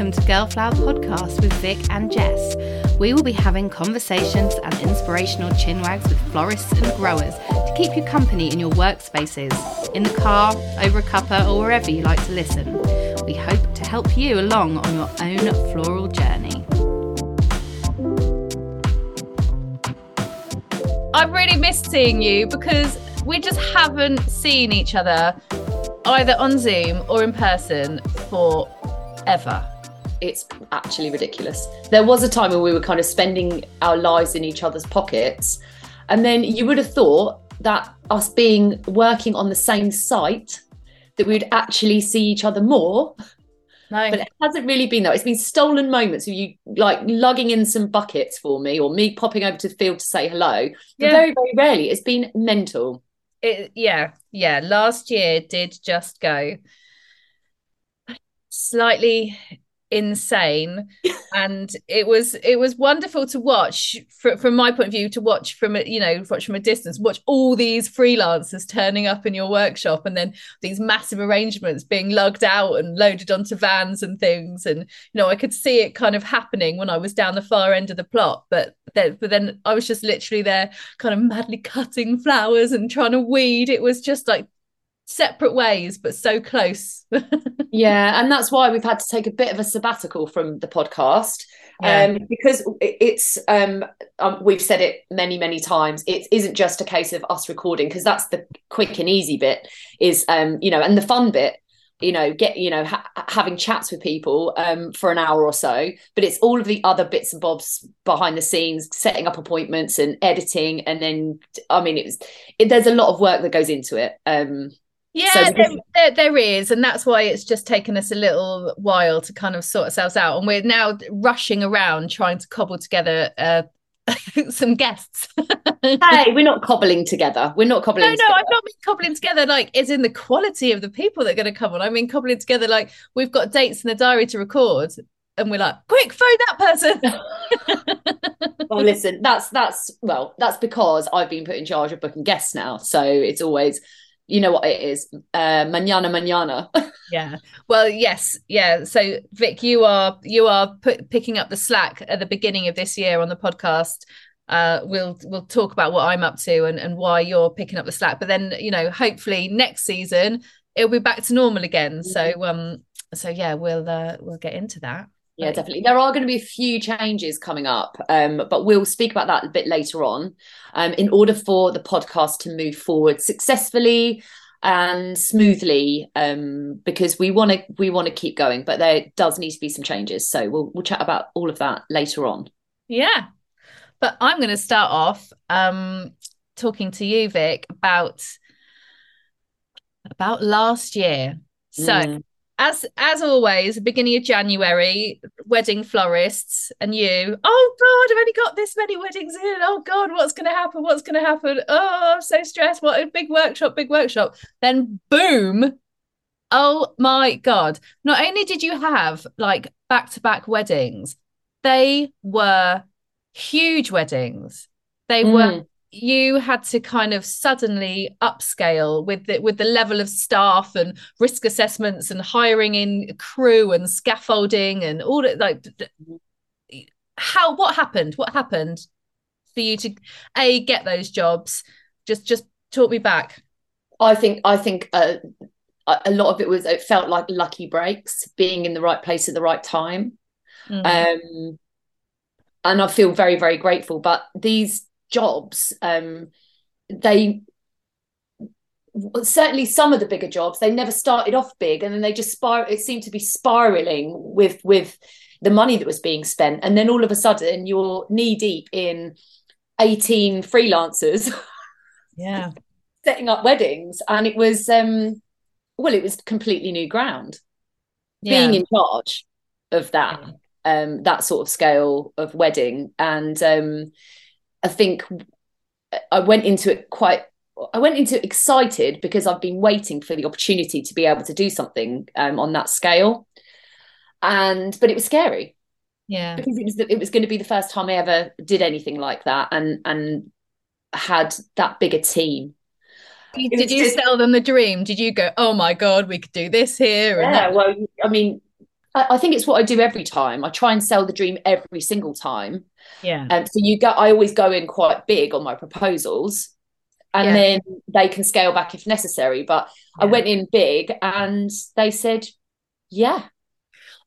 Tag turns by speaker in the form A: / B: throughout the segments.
A: Welcome to Girlflower Podcast with Vic and Jess. We will be having conversations and inspirational chinwags with florists and growers to keep you company in your workspaces, in the car, over a cuppa, or wherever you like to listen. We hope to help you along on your own floral journey.
B: I've really missed seeing you because we just haven't seen each other either on Zoom or in person for ever.
C: It's actually ridiculous. There was a time when we were kind of spending our lives in each other's pockets. And then you would have thought that us being working on the same site, that we would actually see each other more.
B: No.
C: But it hasn't really been that. It's been stolen moments of you like lugging in some buckets for me or me popping over to the field to say hello.
B: Yeah.
C: very, very rarely. It's been mental.
B: it, yeah, yeah. Last year did just go slightly insane. And it was it was wonderful to watch fr- from my point of view to watch from a you know watch from a distance watch all these freelancers turning up in your workshop and then these massive arrangements being lugged out and loaded onto vans and things. And you know I could see it kind of happening when I was down the far end of the plot but then but then I was just literally there kind of madly cutting flowers and trying to weed. It was just like separate ways but so close
C: Yeah, and that's why we've had to take a bit of a sabbatical from the podcast.
B: Yeah.
C: Um, because it- it's um, um we've said it many many times it isn't just a case of us recording because that's the quick and easy bit is um you know and the fun bit you know get you know ha- having chats with people um for an hour or so but it's all of the other bits and bobs behind the scenes setting up appointments and editing and then i mean it's it, there's a lot of work that goes into it um
B: Yeah,
C: So
B: there,
C: because-
B: there, there is, and that's why it's just taken us a little while to kind of sort ourselves out, and we're now rushing around trying to cobble together uh, some guests.
C: hey we're not cobbling together we're not cobbling
B: no,
C: together.
B: I've not been cobbling together like is in the quality of the people that are going to come on. I mean, cobbling together like we've got dates in the diary to record, and we're like, quick, phone that person.
C: well listen that's that's well that's because i've been put in charge of booking guests now so it's always you know what it is uh manana manana
B: Yeah. Well, yes, yeah. So Vic, you are you are put, picking up the slack at the beginning of this year on the podcast. Uh, we'll we'll talk about what I'm up to and, and why you're picking up the slack. But then, you know, hopefully next season it'll be back to normal again. So um so yeah, we'll uh, we'll get into that.
C: Yeah definitely there are going to be a few changes coming up um but we'll speak about that a bit later on um in order for the podcast to move forward successfully and smoothly um because we want to we want to keep going but there does need to be some changes so we'll we'll chat about all of that later on
B: Yeah. But I'm going to start off um talking to you, Vic, about about last year. So
C: Mm.
B: As as always, beginning of January, wedding florists and you. Oh God, I've only got this many weddings in. Oh God, what's going to happen? What's going to happen? Oh, I'm so stressed. What a big workshop, big workshop. Then boom. Oh my God. Not only did you have like back to back weddings, they were huge weddings. They were
C: Mm.
B: You had to kind of suddenly upscale with the with the level of staff and risk assessments and hiring in crew and scaffolding and all that like how what happened what happened for you to a get those jobs just just talk me back
C: I think I think uh, a a lot of it was it felt like lucky breaks, being in the right place at the right time.
B: Mm.
C: Um, and I feel very very grateful. But these jobs, um, they certainly some of the bigger jobs they never started off big, and then they just spiral. It seemed to be spiraling with with the money that was being spent, and then all of a sudden you're knee deep in eighteen freelancers.
B: yeah.
C: setting up weddings. And it was um well it was completely new ground.
B: Yeah.
C: Being in charge of that um that sort of scale of wedding. And um i think i went into it quite i went into it excited because i've been waiting for the opportunity to be able to do something um on that scale. And but it was scary.
B: Yeah.
C: Because it was it was going to be the first time I ever did anything like that and and had that bigger team.
B: Did you
C: just-
B: sell them the dream? Did you go oh my god we could do this here
C: yeah well i mean I, I think it's what I do every time. I try and sell the dream every single time.
B: Yeah.
C: Um, so you go. I always go in quite big on my proposals, and
B: Yeah.
C: then they can scale back if necessary. But I went in big, and they said, "Yeah,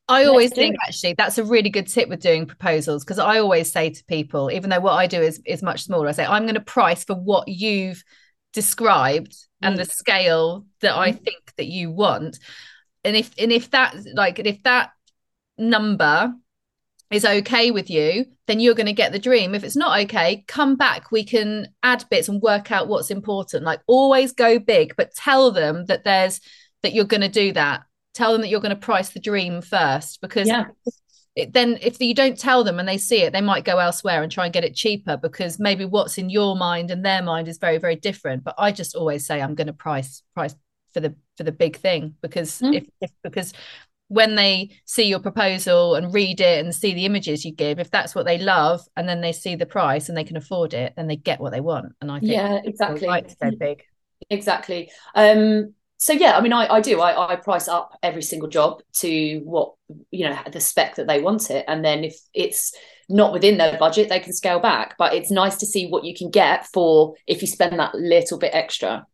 B: I always think actually that's a really good tip with doing proposals because I always say to people, even though what I do is is much smaller, I say I'm going to price for what you've described and
C: Mm.
B: the scale that I think that you want. And if and if that like if that number is okay with you, then you're going to get the dream. If it's not okay, come back. We can add bits and work out what's important. Like always go big, but tell them that there's that you're going to do that. Tell them that you're going to price the dream first because
C: Yeah.
B: it, then if you don't tell them and they see it, they might go elsewhere and try and get it cheaper because maybe what's in your mind and their mind is very very different. But I just always say I'm going to price price for the for the big thing because
C: Mm.
B: if, if because when they see your proposal and read it and see the images you give, if that's what they love, and then they see the price and they can afford it, then they get what they want. And I think
C: yeah, exactly,
B: right to big.
C: exactly." Um, so yeah, I mean, I, I do. I, I price up every single job to what you know the spec that they want it, and then if it's not within their budget, they can scale back. But it's nice to see what you can get for if you spend that little bit extra.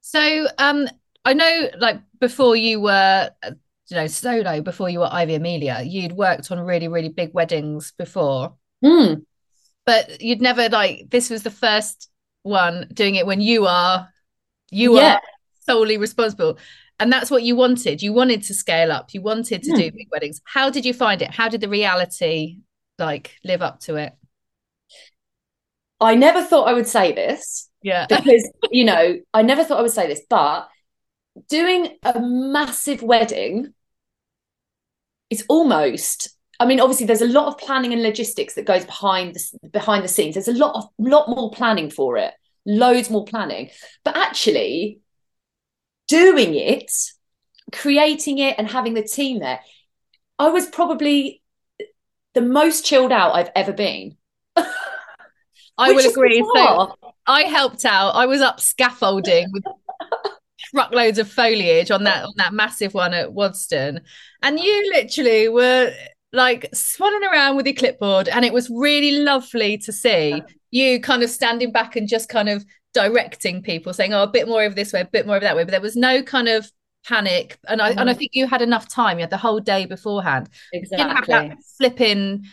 B: So um I know like before you were you know solo before you were Ivy Amelia, you'd worked on really, really big weddings before,
C: Hmm.
B: but you'd never like this was the first one doing it when you are you
C: Yeah.
B: are solely responsible. And that's what you wanted. You wanted to scale up. You wanted to
C: Hmm.
B: do big weddings. How did you find it? How did the reality like live up to it?
C: I never thought I would say this.
B: Yeah.
C: because you know I never thought I would say this, but doing a massive wedding is almost. I mean, obviously, there's a lot of planning and logistics that goes behind the behind the scenes. There's a lot of lot more planning for it, loads more planning. But actually, doing it, creating it, and having the team there, I was probably the most chilled out I've ever been.
B: I will agree. So. I helped out. I was up scaffolding with truckloads of foliage on that on that massive one at Waddesdon, and you literally were like swanning around with your clipboard, and it was really lovely to see you kind of standing back and just kind of directing people, saying, "Oh, a bit more over this way, a bit more over that way," but there was no kind of panic, and I and I
C: Mhm.
B: think you had enough time. You had the whole day beforehand. You didn't have
C: exactly.
B: that flipping.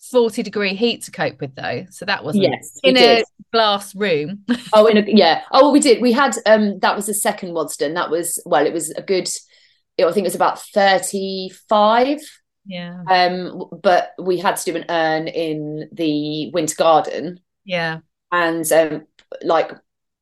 B: 40 degree heat to cope with though so that wasn't
C: Yes,
B: in a glass room
C: Oh, in a, yeah. Oh, we did. We had um that was the second Waddesdon. That was well, it was a good. I think it was about thirty-five.
B: yeah
C: Um, but we had to do an urn in the Winter Garden,
B: yeah
C: and um, like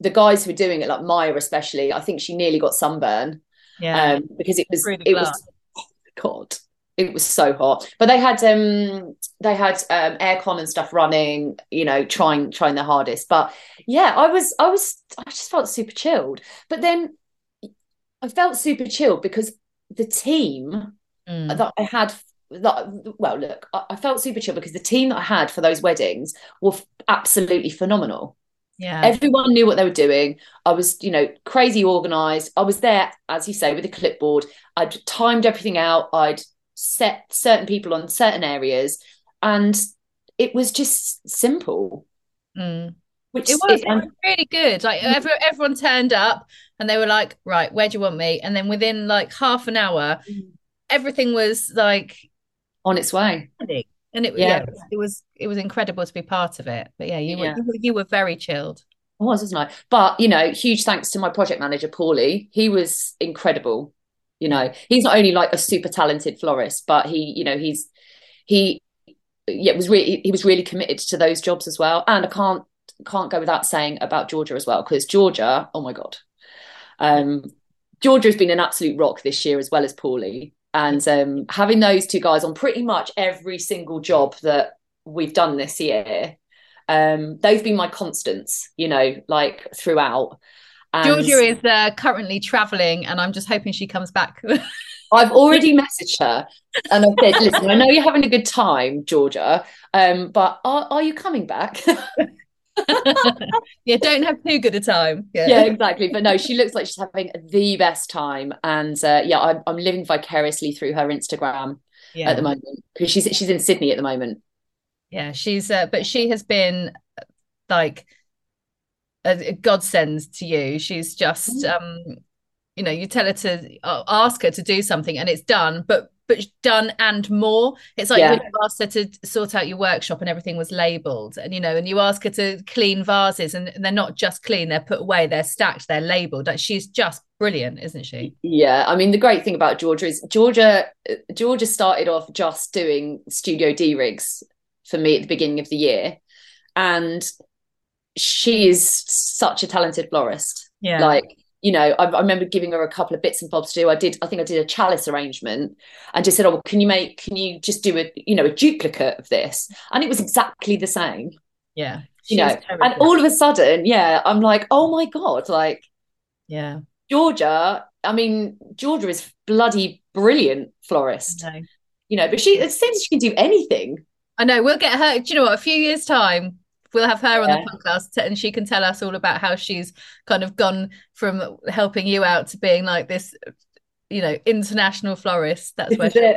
C: the guys who were doing it, like Maya especially, I think she nearly got sunburn.
B: yeah
C: Um, because it was it
B: glass.
C: was oh god, it was so hot. But they had um they had um aircon and stuff running, you know, trying trying their hardest. But yeah, I was I was I just felt super chilled. But then I felt super chilled because the team
B: Mm.
C: that I had that well look, I, I felt super chilled because the team that I had for those weddings were f- absolutely phenomenal
B: yeah
C: everyone knew what they were doing i was you know crazy organized i was there as you say with a clipboard i'd timed everything out i'd set certain people on certain areas and it was just simple
B: Mm.
C: which
B: it was,
C: it-
B: it was really good like every, everyone turned up and they were like right where do you want me and then within like half an hour everything was like
C: on its way
B: and it,
C: Yeah.
B: yeah. it was- it was it was incredible to be part of it but yeah you were
C: Yeah.
B: you were, you were very chilled
C: It was, wasn't I? But you know, huge thanks to my project manager, Paulie. He was incredible. You know, he's not only like a super talented florist, but he, you know, he's he yeah, was really he was really committed to those jobs as well. And I can't can't go without saying about Georgia as well, because Georgia, oh my God. Um Georgia has been an absolute rock this year as well as Paulie. And um having those two guys on pretty much every single job that we've done this year um they've been my constants you know like throughout and
B: georgia is uh, currently traveling and i'm just hoping she comes back
C: i've already messaged her and i've said listen i know you're having a good time georgia um but are, are you coming back
B: yeah, don't have too good a time. Yeah.
C: yeah, exactly. But no, she looks like she's having the best time, and uh, yeah, I'm, I'm living vicariously through her Instagram
B: yeah.
C: at the moment because she's she's in Sydney at the moment.
B: Yeah, she's uh, but she has been like a, a godsend to you. She's just um you know, you tell her to uh, ask her to do something and it's done, but but done and more. It's like
C: Yeah.
B: you asked her to sort out your workshop and everything was labeled, and you know, and you ask her to clean vases and they're not just clean, they're put away, they're stacked, they're labeled. Like she's just brilliant, isn't she?
C: Yeah, I mean the great thing about Georgia is Georgia Georgia started off just doing Studio D rigs for me at the beginning of the year, and she is such a talented florist.
B: Yeah.
C: Like you know, I, I remember giving her a couple of bits and bobs to do. I did, I think I did a chalice arrangement, and just said, "Oh, well, can you make? Can you just do a you know a duplicate of this?" And it was exactly the same.
B: yeah.
C: You know,
B: She's
C: and all of a sudden, yeah, I'm like, "Oh my god!" Like
B: yeah.
C: Georgia, I mean, Georgia is bloody brilliant florist, you know, but she it seems she can do anything.
B: I know we'll get her. Do you know what? A few years time, we'll have her on the podcast, and she can tell us all about how she's kind of gone from helping you out to being like this, you know, international florist. That's where she.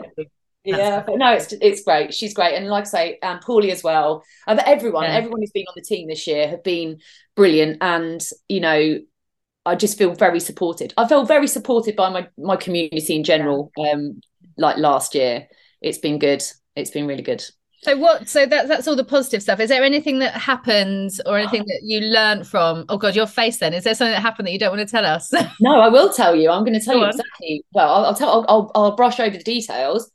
C: Yeah, but no, it's it's great. She's great, and like I say, and Paulie as well. But everyone,
B: Yeah.
C: everyone who's been on the team this year have been brilliant, and you know, I just feel very supported. I felt very supported by my my community in general. Um, like last year, it's been good. It's been really good.
B: So what? So that that's all the positive stuff. Is there anything that happened or anything that you learned from? Oh God, your face. Then is there something that happened that you don't want to tell us?
C: No, I will tell you. I'm going to tell
B: Go
C: you
B: on.
C: exactly. Well, I'll, I'll tell. I'll, I'll I'll brush over the details.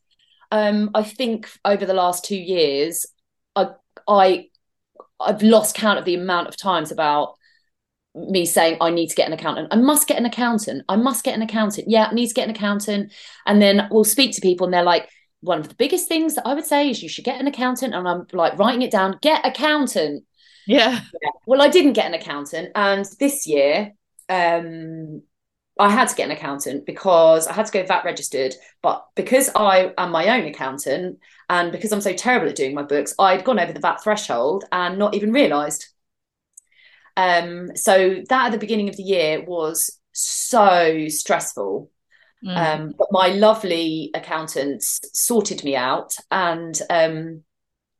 C: Um, I think over the last two years, I I I've lost count of the amount of times about me saying I need to get an accountant. I must get an accountant. I must get an accountant. Yeah, I need to get an accountant. And then we'll speak to people, and they're like, one of the biggest things that I would say is you should get an accountant. And I'm like writing it down. Get accountant.
B: yeah.
C: Well, I didn't get an accountant, and this year, um, I had to get an accountant because I had to go VAT registered. But because I am my own accountant, and because I'm so terrible at doing my books, I'd gone over the VAT threshold and not even realised. Um, so that at the beginning of the year was so stressful.
B: Mm.
C: Um, but my lovely accountants sorted me out, and um,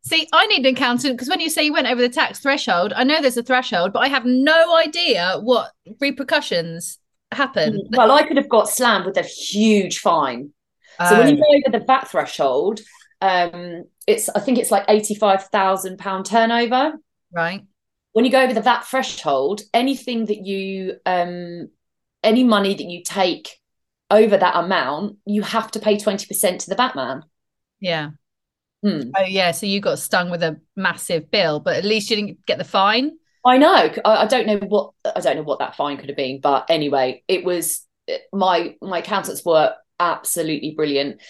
B: See, I need an accountant because when you say you went over the tax threshold, I know there's a threshold, but I have no idea what repercussions happen.
C: well, I could have got slammed with a huge fine. So when you
B: Oh,
C: go over the VAT threshold, um, it's I think it's like eighty-five thousand pound turnover.
B: right.
C: When you go over the VAT threshold, anything that you um, any money that you take over that amount, you have to pay twenty percent to the VAT man.
B: Yeah.
C: Hmm.
B: Oh, yeah. So you got stung with a massive bill, but at least you didn't get the fine.
C: I know. I, I don't know what I don't know what that fine could have been, but anyway, it was my my accountants were absolutely brilliant.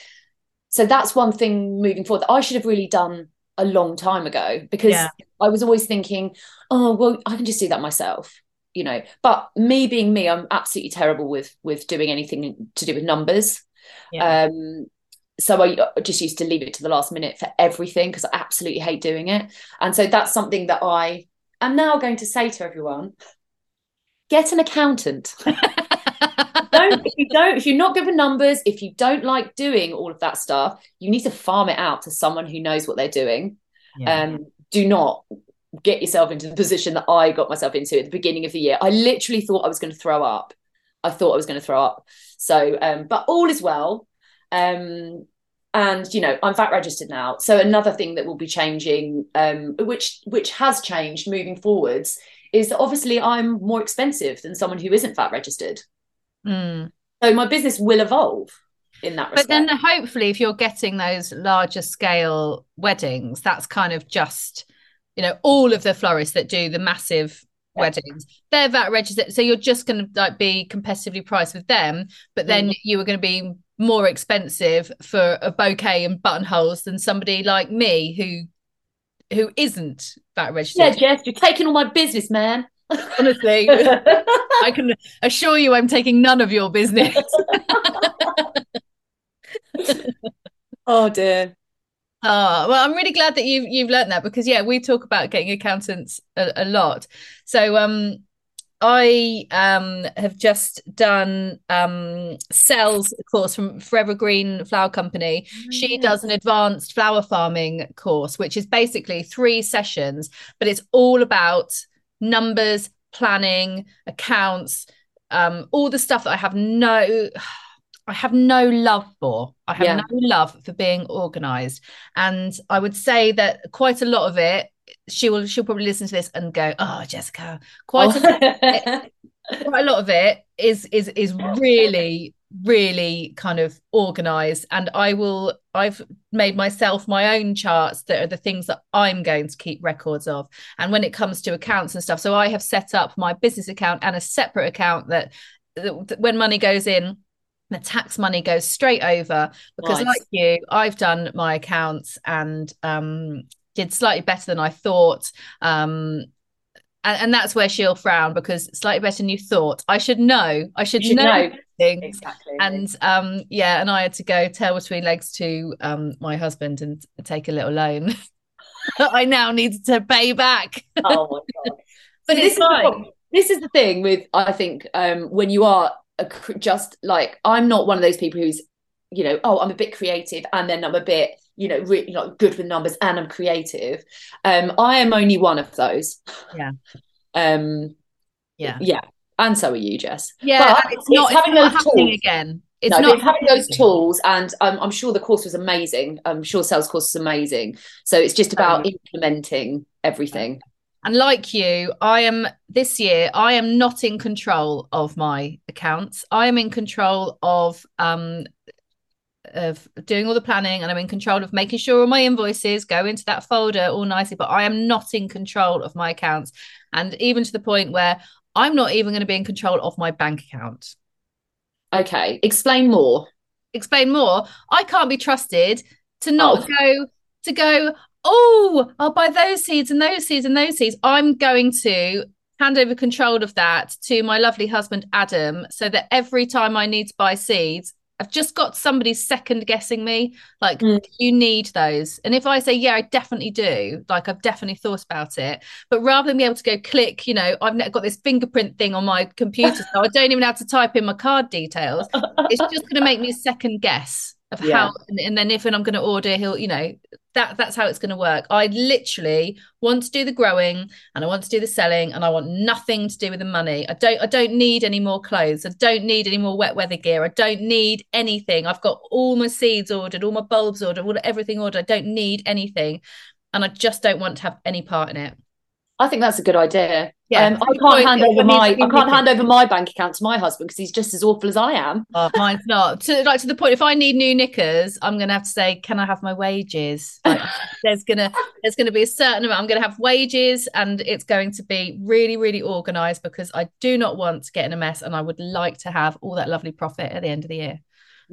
C: So that's one thing moving forward that I should have really done a long time ago because
B: Yeah.
C: I was always thinking, oh well, I can just do that myself, you know. But me being me, I'm absolutely terrible with with doing anything to do with numbers.
B: Yeah.
C: Um, so I just used to leave it to the last minute for everything because I absolutely hate doing it. And so that's something that I am now going to say to everyone: get an accountant. don't if you don't if you're not good with numbers, if you don't like doing all of that stuff, you need to farm it out to someone who knows what they're doing.
B: Yeah.
C: Um, do not get yourself into the position that I got myself into at the beginning of the year. I literally thought I was going to throw up. I thought I was going to throw up. So, um, but all is well. Um, and you know, I'm VAT registered now. So another thing that will be changing, um, which which has changed moving forwards, is that obviously I'm more expensive than someone who isn't VAT registered.
B: Mm.
C: So my business will evolve in that
B: But
C: respect.
B: then hopefully if you're getting those larger scale weddings, that's kind of just, you know, all of the florists that do the massive
C: Yeah.
B: weddings, they're VAT registered. So you're just going to like be competitively priced with them, but then
C: Mm.
B: you are going to be more expensive for a bouquet and buttonholes than somebody like me who who isn't VAT registered. yeah.
C: Jess, you're taking all my business, man.
B: Honestly, I can assure you I'm taking none of your business.
C: oh dear.
B: Oh, well, I'm really glad that you've you've learned that because yeah, we talk about getting accountants a, a lot. So um I um have just done um Sel's course from Forever Green Flower Company. Oh, she yeah. does an advanced flower farming course, which is basically three sessions, but it's all about numbers, planning, accounts, um, all the stuff that I have no I have no love for. I have yeah. no love for being organized. And I would say that quite a lot of it she will she'll probably listen to this and go, "Oh, Jessica, quite, oh. a, lot it, oh. quite a lot of it is is is really really kind of organized and i will i've made myself my own charts that are the things that i'm going to keep records of and when it comes to accounts and stuff so i have set up my business account and a separate account that, that when money goes in the tax money goes straight over because nice. like you i've done my accounts and um did slightly better than I thought. Um, and, and, that's where she'll frown because slightly better than you thought. I should know. I should, should know, know. things. Exactly. And um, yeah, and I had to go tail between legs to um, my husband and take a little loan. I now need to pay back.
C: oh my god! but it's fine. this is the thing with I think um, when you are a, just like I'm not one of those people who's you know oh I'm a bit creative and then I'm a bit you know really not good with numbers and i'm creative. Um i am only one of those.
B: Yeah.
C: Um
B: yeah.
C: yeah. And so are you jess.
B: Yeah but it's not it's having it's not those tools. again.
C: It's no, not it's having those tools and um, i'm sure the course was amazing. I'm sure Sel's course is amazing. So it's just about implementing everything
B: and like you, I am this year, I am not in control of my accounts. I am in control of um, of doing all the planning and I'm in control of making sure all my invoices go into that folder all nicely, but I am not in control of my accounts. And even to the point where I'm not even going to be in control of my bank account.
C: Okay. Explain more.
B: Explain more. I can't be trusted to not oh. go to go, oh, I'll buy those seeds and those seeds and those seeds. I'm going to hand over control of that to my lovely husband Adam so that every time I need to buy seeds, I've just got somebody second guessing me. Like, mm. you need those. And if I say, yeah, I definitely do, like, I've definitely thought about it. But rather than be able to go click, you know, I've got this fingerprint thing on my computer, so I don't even have to type in my card details. it's just going to make me second guess of yeah. how, and, and then if and I'm going to order, he'll, you know, that that's how it's going to work. I literally want to do the growing and I want to do the selling and I want nothing to do with the money. I don't I don't need any more clothes. I don't need any more wet weather gear. I don't need anything. I've got all my seeds ordered, all my bulbs ordered, all everything ordered. I don't need anything. And I just don't want to have any part in it.
C: I think that's a good idea. Yeah, um, I can't hand over my I can't hand over my bank account to my husband because he's just as awful as I am.
B: Oh, mine's not. To like to the point, if I need new knickers, I'm gonna have to say, "Can I have my wages?" Like, there's gonna there's gonna be a certain amount. I'm gonna have wages, and it's going to be really really organised because I do not want to get in a mess, and I would like to have all that lovely profit at the end of the year.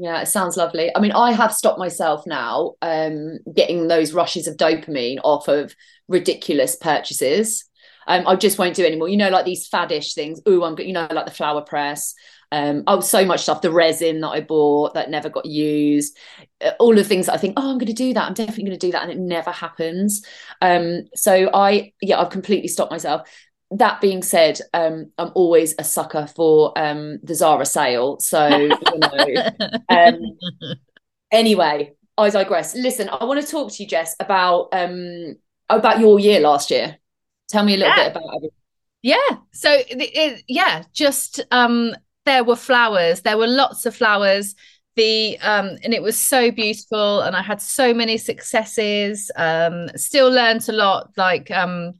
C: Yeah, it sounds lovely. I mean, I have stopped myself now um, getting those rushes of dopamine off of ridiculous purchases. Um, I just won't do anymore. You know, like these faddish things. Oh, I'm you know, like the flower press. Um, oh, so much stuff. The resin that I bought that never got used. Uh, all the things I think, oh, I'm going to do that. I'm definitely going to do that, and it never happens. Um, so I, yeah, I've completely stopped myself that being said, um, I'm always a sucker for um, the Zara sale. So, you know, um, anyway, I digress. Listen, I want to talk to you, Jess, about um, about your year last year. Tell me a little yeah. bit about it.
B: Yeah. So, it, it, yeah, just um, there were flowers. There were lots of flowers. The um, and it was so beautiful, and I had so many successes. Um, still learned a lot, like um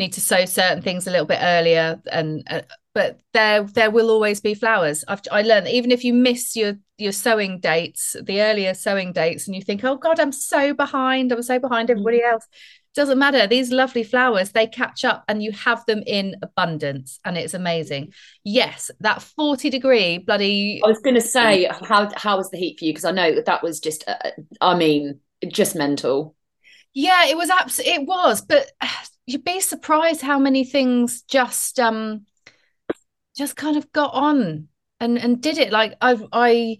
B: need to sow certain things a little bit earlier and uh, but there there will always be flowers. I've, i learned even if you miss your your sowing dates the earlier sowing dates and you think oh god i'm so behind. I'm so behind everybody mm. else. Doesn't matter. These lovely flowers they catch up and you have them in abundance and it's amazing. Yes that 40 degree bloody
C: i was going to say how how was the heat for you? Because i know that that was just uh, i mean just mental.
B: Yeah it was absolutely it was but you'd be surprised how many things just um just kind of got on and and did it. Like i i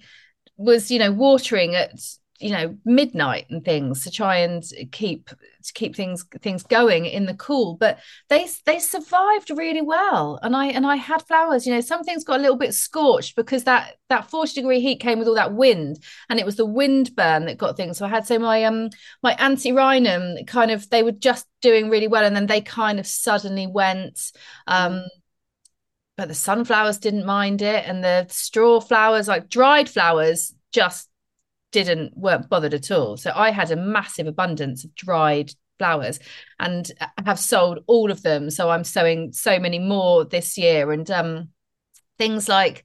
B: was you know watering at you know midnight and things to try and keep to keep things things going in the cool but they they survived really well. And i and i had flowers you know some things got a little bit scorched because that that 40 degree heat came with all that wind and it was the wind burn that got things. So i had so my um my antirrhinum kind of they were just doing really well and then they kind of suddenly went um but the sunflowers didn't mind it and the straw flowers like dried flowers just didn't weren't bothered at all. So I had a massive abundance of dried flowers and have sold all of them. So I'm sowing so many more this year. And um, things like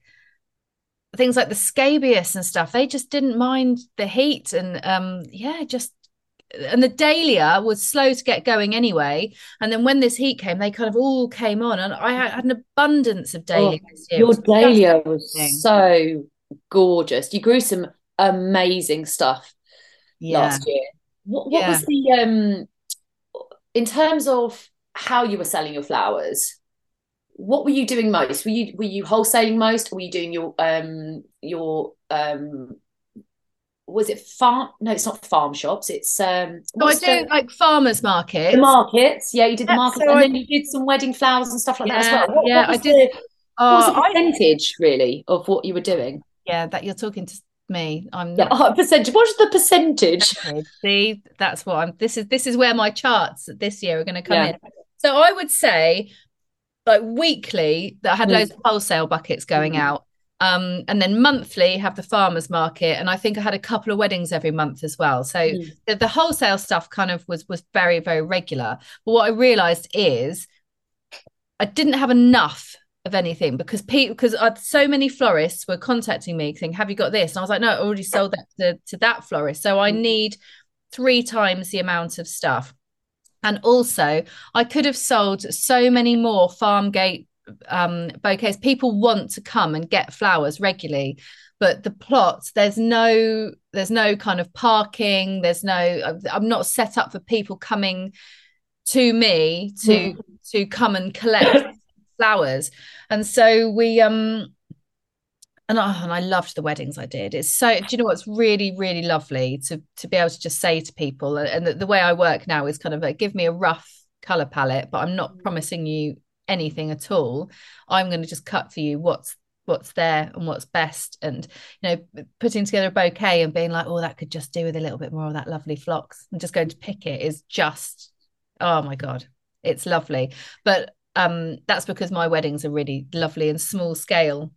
B: things like the scabious and stuff, they just didn't mind the heat. And um, yeah, just and the dahlia was slow to get going anyway. And then when this heat came, they kind of all came on, and I had, an abundance of dahlia oh,
C: this year. Your dahlia was so gorgeous. You grew some amazing stuff yeah. last year. What, what yeah. was the um in terms of how you were selling your flowers? What were you doing most? Were you were you wholesaling most? Or were you doing your um your um was it farm no it's not farm shops it's um
B: no i do the, like farmers markets
C: the markets yeah you did the markets so and I, then you did some wedding flowers and stuff like yeah, that as well what,
B: yeah
C: what
B: i did
C: the, uh, what was the percentage I, really of what you were doing
B: yeah that you're talking to me. I'm
C: yeah, not... percentage. What's the percentage?
B: See, that's what I'm. This is this is where my charts this year are going to come yeah. in. So I would say, like weekly, that I had mm. loads of wholesale buckets going mm. out. Um, and then monthly have the farmers market, and I think I had a couple of weddings every month as well. So mm. the, the wholesale stuff kind of was was very very regular. But what I realised is I didn't have enough of anything because people because so many florists were contacting me saying have you got this? And i was like no i already sold that to, to that florist. So i mm. need three times the amount of stuff. And also i could have sold so many more farm gate um, bouquets. People want to come and get flowers regularly but the plot there's no there's no kind of parking. There's no i'm not set up for people coming to me to mm. to come and collect flowers. And so we um and I, and I loved the weddings I did. It's so do you know what's really really lovely to to be able to just say to people and the, the way I work now is kind of like give me a rough color palette, but I'm not mm. promising you anything at all. I'm going to just cut for you what's what's there and what's best and you know putting together a bouquet and being like oh that could just do with a little bit more of that lovely phlox and just going to pick it is just oh my god it's lovely but um, that's because my weddings are really lovely and small scale.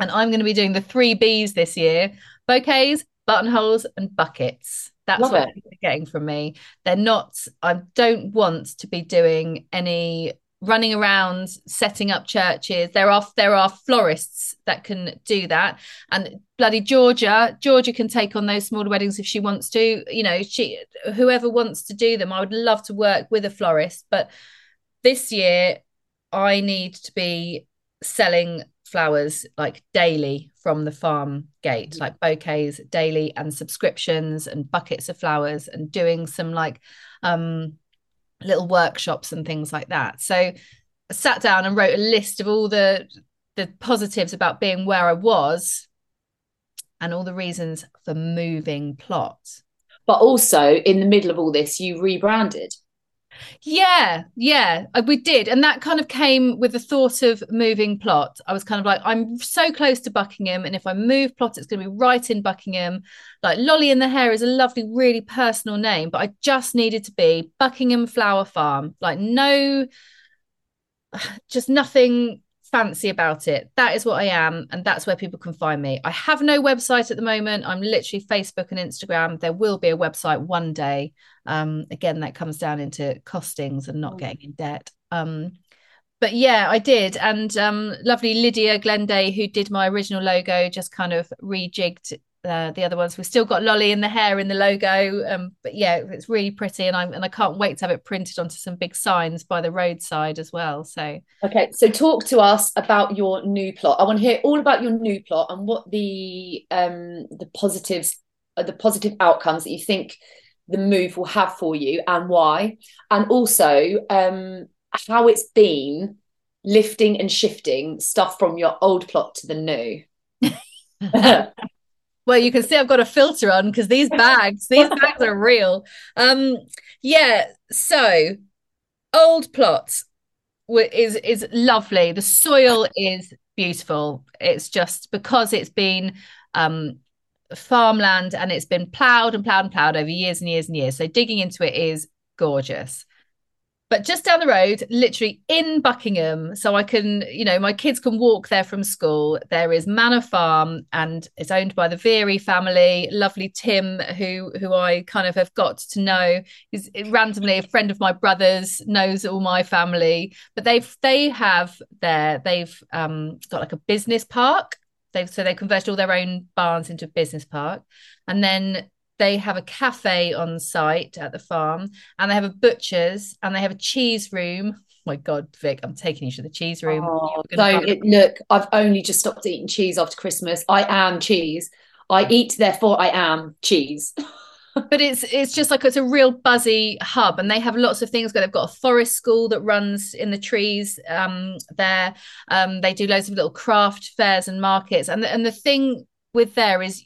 B: And I'm going to be doing the three B's this year bouquets, buttonholes, and buckets. That's Love what they're getting from me. They're not, I don't want to be doing any running around setting up churches there are there are florists that can do that and bloody georgia georgia can take on those smaller weddings if she wants to you know she whoever wants to do them i would love to work with a florist but this year I need to be selling flowers like daily from the farm gate, mm-hmm. like bouquets daily and subscriptions and buckets of flowers and doing some like um little workshops and things like that. So I sat down and wrote a list of all the the positives about being where I was and all the reasons for moving plot.
C: But also in the middle of all this, you rebranded.
B: Yeah, yeah, we did. And that kind of came with the thought of moving plot. I was kind of like, I'm so close to Buckingham. And if I move plot, it's going to be right in Buckingham. Like Lolly in the Hair is a lovely, really personal name, but I just needed to be Buckingham Flower Farm. Like, no, just nothing fancy about it. That is what I am, and that's where people can find me. I have no website at the moment. I'm literally Facebook and Instagram. There will be a website one day. Um, again, that comes down into costings and not mm. getting in debt. Um, but yeah, I did. And um, lovely Lydia Glenday, who did my original logo, just kind of rejigged uh, the other ones. We've still got Lolly in the hair in the logo, um, but yeah, it's really pretty, and I'm and I can't wait to have it printed onto some big signs by the roadside as well. So
C: okay, so talk to us about your new plot. I want to hear all about your new plot and what the um the positives, uh, the positive outcomes that you think the move will have for you and why, and also um how it's been lifting and shifting stuff from your old plot to the new.
B: Well, you can see I've got a filter on because these bags, these bags are real. Um, yeah. So old plots is is lovely. The soil is beautiful. It's just because it's been um farmland and it's been ploughed and ploughed and ploughed over years and years and years. So digging into it is gorgeous. But just down the road, literally in Buckingham, so I can, you know, my kids can walk there from school. There is Manor Farm, and it's owned by the Veary family. Lovely Tim, who who I kind of have got to know, is randomly a friend of my brother's, knows all my family. But they've they have there, they've um, got like a business park They've so they converted all their own barns into a business park, and then they have a cafe on site at the farm, and they have a butcher's, and they have a cheese room. Oh my God, Vic, I'm taking you to the cheese room.
C: Oh, so it, look, I've only just stopped eating cheese after Christmas. I am cheese. I eat, therefore I am cheese.
B: but it's it's just like it's a real buzzy hub and they have lots of things they've got a forest school that runs in the trees um there um they do loads of little craft fairs and markets and the, and the thing with there is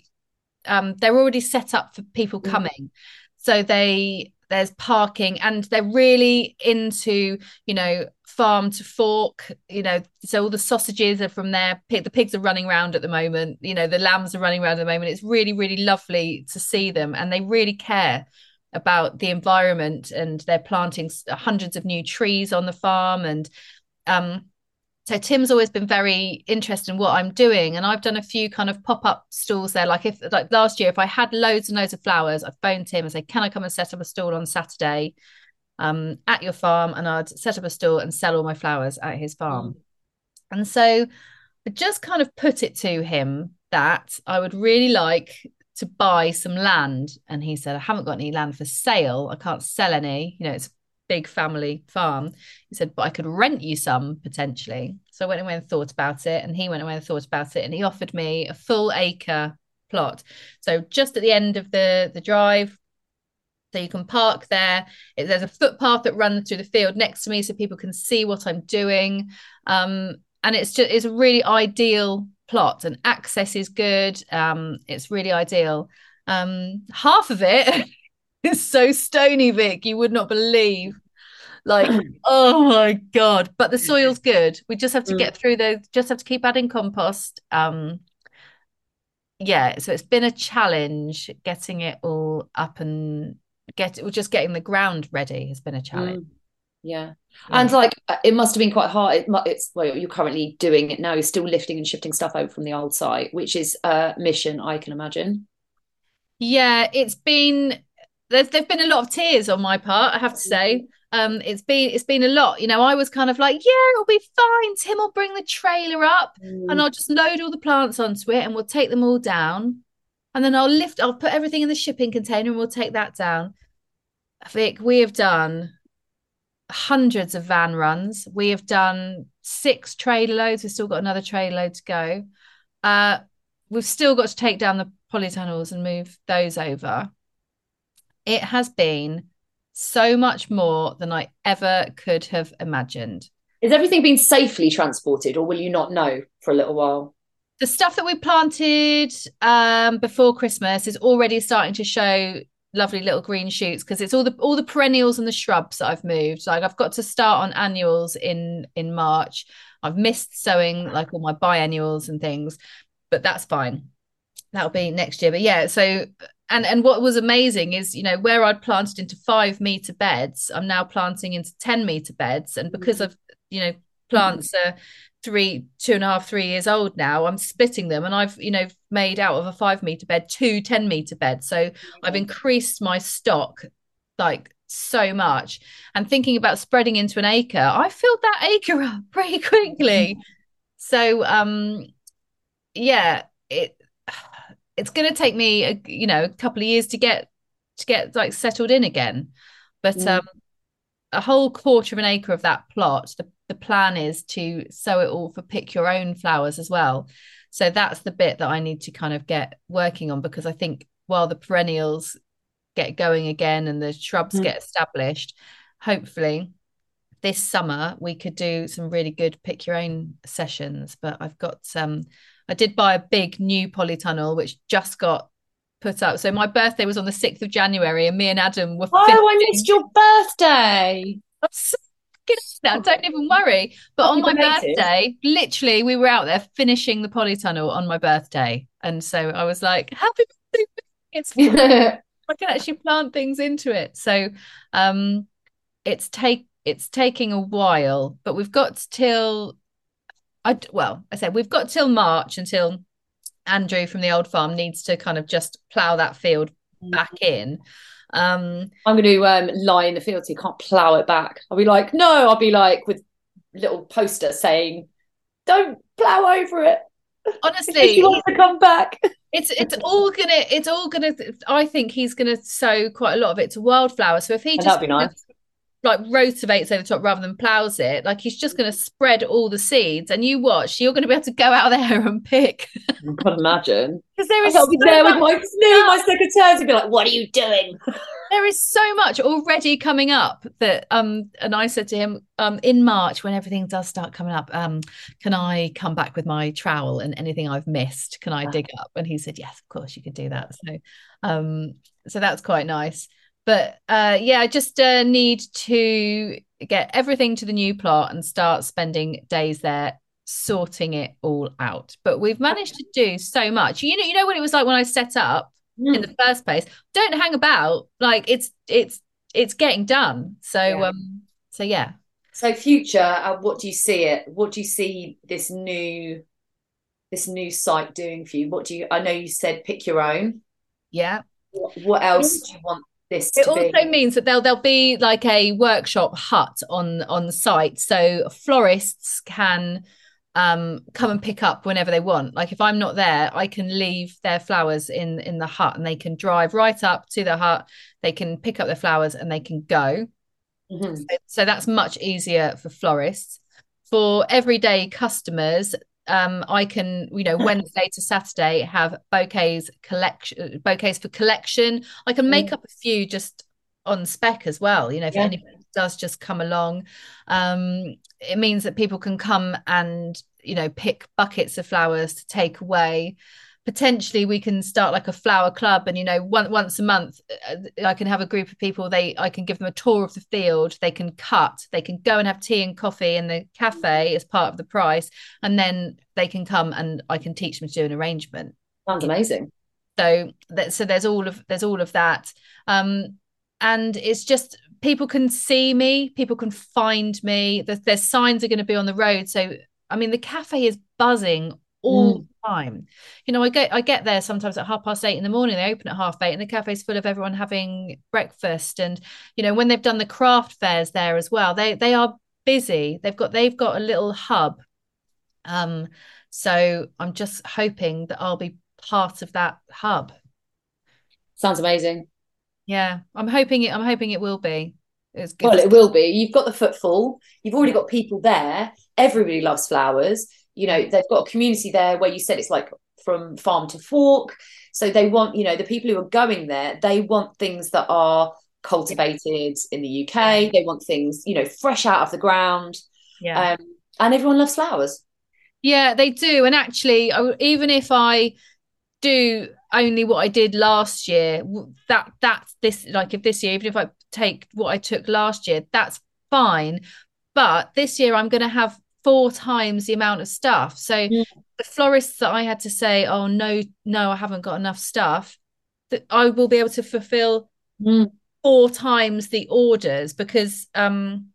B: um they're already set up for people mm. coming. So they there's parking and they're really into you know farm to fork you know so all the sausages are from there. The pigs are running around at the moment you know the lambs are running around at the moment. It's really really lovely to see them and they really care about the environment and they're planting hundreds of new trees on the farm and um so Tim's always been very interested in what I'm doing, and I've done a few kind of pop up stalls there. Like if like last year, if I had loads and loads of flowers, I'd phone Tim and say, "Can I come and set up a stall on Saturday um, at your farm?" And I'd set up a stall and sell all my flowers at his farm. Mm. And so I just kind of put it to him that I would really like to buy some land, and he said, "I haven't got any land for sale. I can't sell any. You know, it's big family farm. He said, but I could rent you some potentially. So I went away and thought about it, and he went away and thought about it, and he offered me a full acre plot. So just at the end of the the drive, so you can park there. There's a footpath that runs through the field next to me, so people can see what I'm doing. Um, and it's just it's a really ideal plot, and access is good. Um, it's really ideal. Um, half of it It's so stony, Vic. You would not believe. Like, oh my god! But the soil's good. We just have to get mm. through the. Just have to keep adding compost. Um, yeah. So it's been a challenge getting it all up and get it. Just getting the ground ready has been a challenge. Mm.
C: Yeah. yeah. And like uh, it must have been quite hard. It, it's well, you're currently doing it now. You're still lifting and shifting stuff over from the old site, which is a mission, I can imagine.
B: Yeah, it's been there's there've been a lot of tears on my part, I have to say. Um, it's been it's been a lot. You know, I was kind of like, yeah, it'll be fine. Tim will bring the trailer up mm. and I'll just load all the plants onto it and we'll take them all down. And then I'll lift, I'll put everything in the shipping container and we'll take that down. Vic, we have done hundreds of van runs. We have done six trailer loads. We've still got another trailer load to go. Uh, we've still got to take down the polytunnels and move those over it has been so much more than I ever could have imagined.
C: Is everything being safely transported, or will you not know for a little while?
B: The stuff that we planted um, before Christmas is already starting to show lovely little green shoots because it's all the all the perennials and the shrubs that I've moved. Like I've got to start on annuals in in March. I've missed sowing like all my biennials and things, but that's fine. That'll be next year. But yeah, so and and what was amazing is you know where i'd planted into five meter beds i'm now planting into 10 meter beds. And because mm-hmm. of you know plants are three two and a half three years old now i'm splitting them. And i've you know made out of a five meter bed two 10 meter beds. So i've increased my stock like so much. And thinking about spreading into an acre i filled that acre up pretty quickly. So um yeah it it's going to take me a, you know a couple of years to get to get like settled in again but mm. um a whole quarter of an acre of that plot the, the plan is to sow it all for pick your own flowers as well so that's the bit that i need to kind of get working on because i think while the perennials get going again and the shrubs mm. get established hopefully this summer we could do some really good pick your own sessions but i've got um I did buy a big new polytunnel which just got put up. So my birthday was on the 6th of January and me and Adam were
C: Oh, I missed your birthday.
B: I'm so now, don't even worry. But on my birthday, literally we were out there finishing the polytunnel on my birthday. And so I was like, happy birthday. It's. I can actually plant things into it. So um it's take it's taking a while, but we've got till I well, I said we've got till March until Andrew from the old farm needs to kind of just plow that field back in. Um
C: I'm going to um, lie in the field so you can't plow it back. I'll be like, no, I'll be like with little poster saying, don't plow over it.
B: Honestly,
C: he wants to come back.
B: it's it's all gonna it's all gonna I think he's gonna sow quite a lot of it to wildflower. So if he
C: Oh,
B: just
C: that'd be nice.
B: Like rotivates over the top rather than plows it, like he's just gonna spread all the seeds and you watch, you're gonna be able to go out there and pick.
C: I can't imagine.
B: Because there is
C: I'll be
B: so
C: there with my my secretaries and be like, what are you doing?
B: there is so much already coming up that um and I said to him, um in March when everything does start coming up, um, can I come back with my trowel and anything I've missed, can I
C: Wow.
B: dig up? And he said, Yes, of course you could do that. So um so that's quite nice. But uh yeah, I just uh, need to get everything to the new plot and start spending days there sorting it all out. But we've managed to do so much. You know, you know what it was like when I set up in the first place. Don't hang about. Like it's it's it's getting done. So
C: Yeah.
B: um so yeah.
C: So future, uh, what do you see it? What do you see this new this new site doing for you? What do you I know you said pick your own.
B: Yeah.
C: What, what else do you want this
B: It also
C: be?
B: means that there'll there'll be like a workshop hut on on site, so florists can um come and pick up whenever they want. Like if I'm not there, I can leave their flowers in in the hut, and they can drive right up to the hut. They can pick up their flowers and they can go.
C: Mhm.
B: So, so that's much easier for florists. For everyday customers, um, I can, you know, Wednesday to Saturday have bouquets collection, bouquets for collection. I can make
C: Mm.
B: up a few just on spec as well. You know, if
C: Yeah.
B: anybody does just come along, um, it means that people can come and you know pick buckets of flowers to take away potentially we can start like a flower club and you know one, once a month uh, i can have a group of people they i can give them a tour of the field they can cut they can go and have tea and coffee in the cafe as part of the price and then they can come and i can teach them to do an arrangement.
C: Sounds amazing.
B: so that so there's all of there's all of that. Um and it's just people can see me people can find me there's, there's signs are going to be on the road. So i mean the cafe is buzzing all the time you know i get i get there sometimes at half past eight in the morning they open at half eight and the cafe's full of everyone having breakfast and you know when they've done the craft fairs there as well they they are busy they've got they've got a little hub um so i'm just hoping that i'll be part of that hub
C: Sounds amazing.
B: yeah i'm hoping it i'm hoping it will be it's good
C: Well, it will be. You've got the footfall. You've already got people there. Everybody loves flowers. You know, they've got a community there where you said it's like from farm to fork. So they want, you know, the people who are going there, they want things that are cultivated in the UK. They want things, you know, fresh out of the ground.
B: yeah
C: Um, and everyone loves flowers.
B: Yeah, they do. And actually, even if I do only what I did last year, that that's this like if this year, even if I take what I took last year, that's fine. But this year, I'm going to have four times the amount of stuff. So
C: Mm.
B: the florists that I had to say, "Oh no, no, I haven't got enough stuff," that I will be able to fulfill
C: Mm.
B: four times the orders because um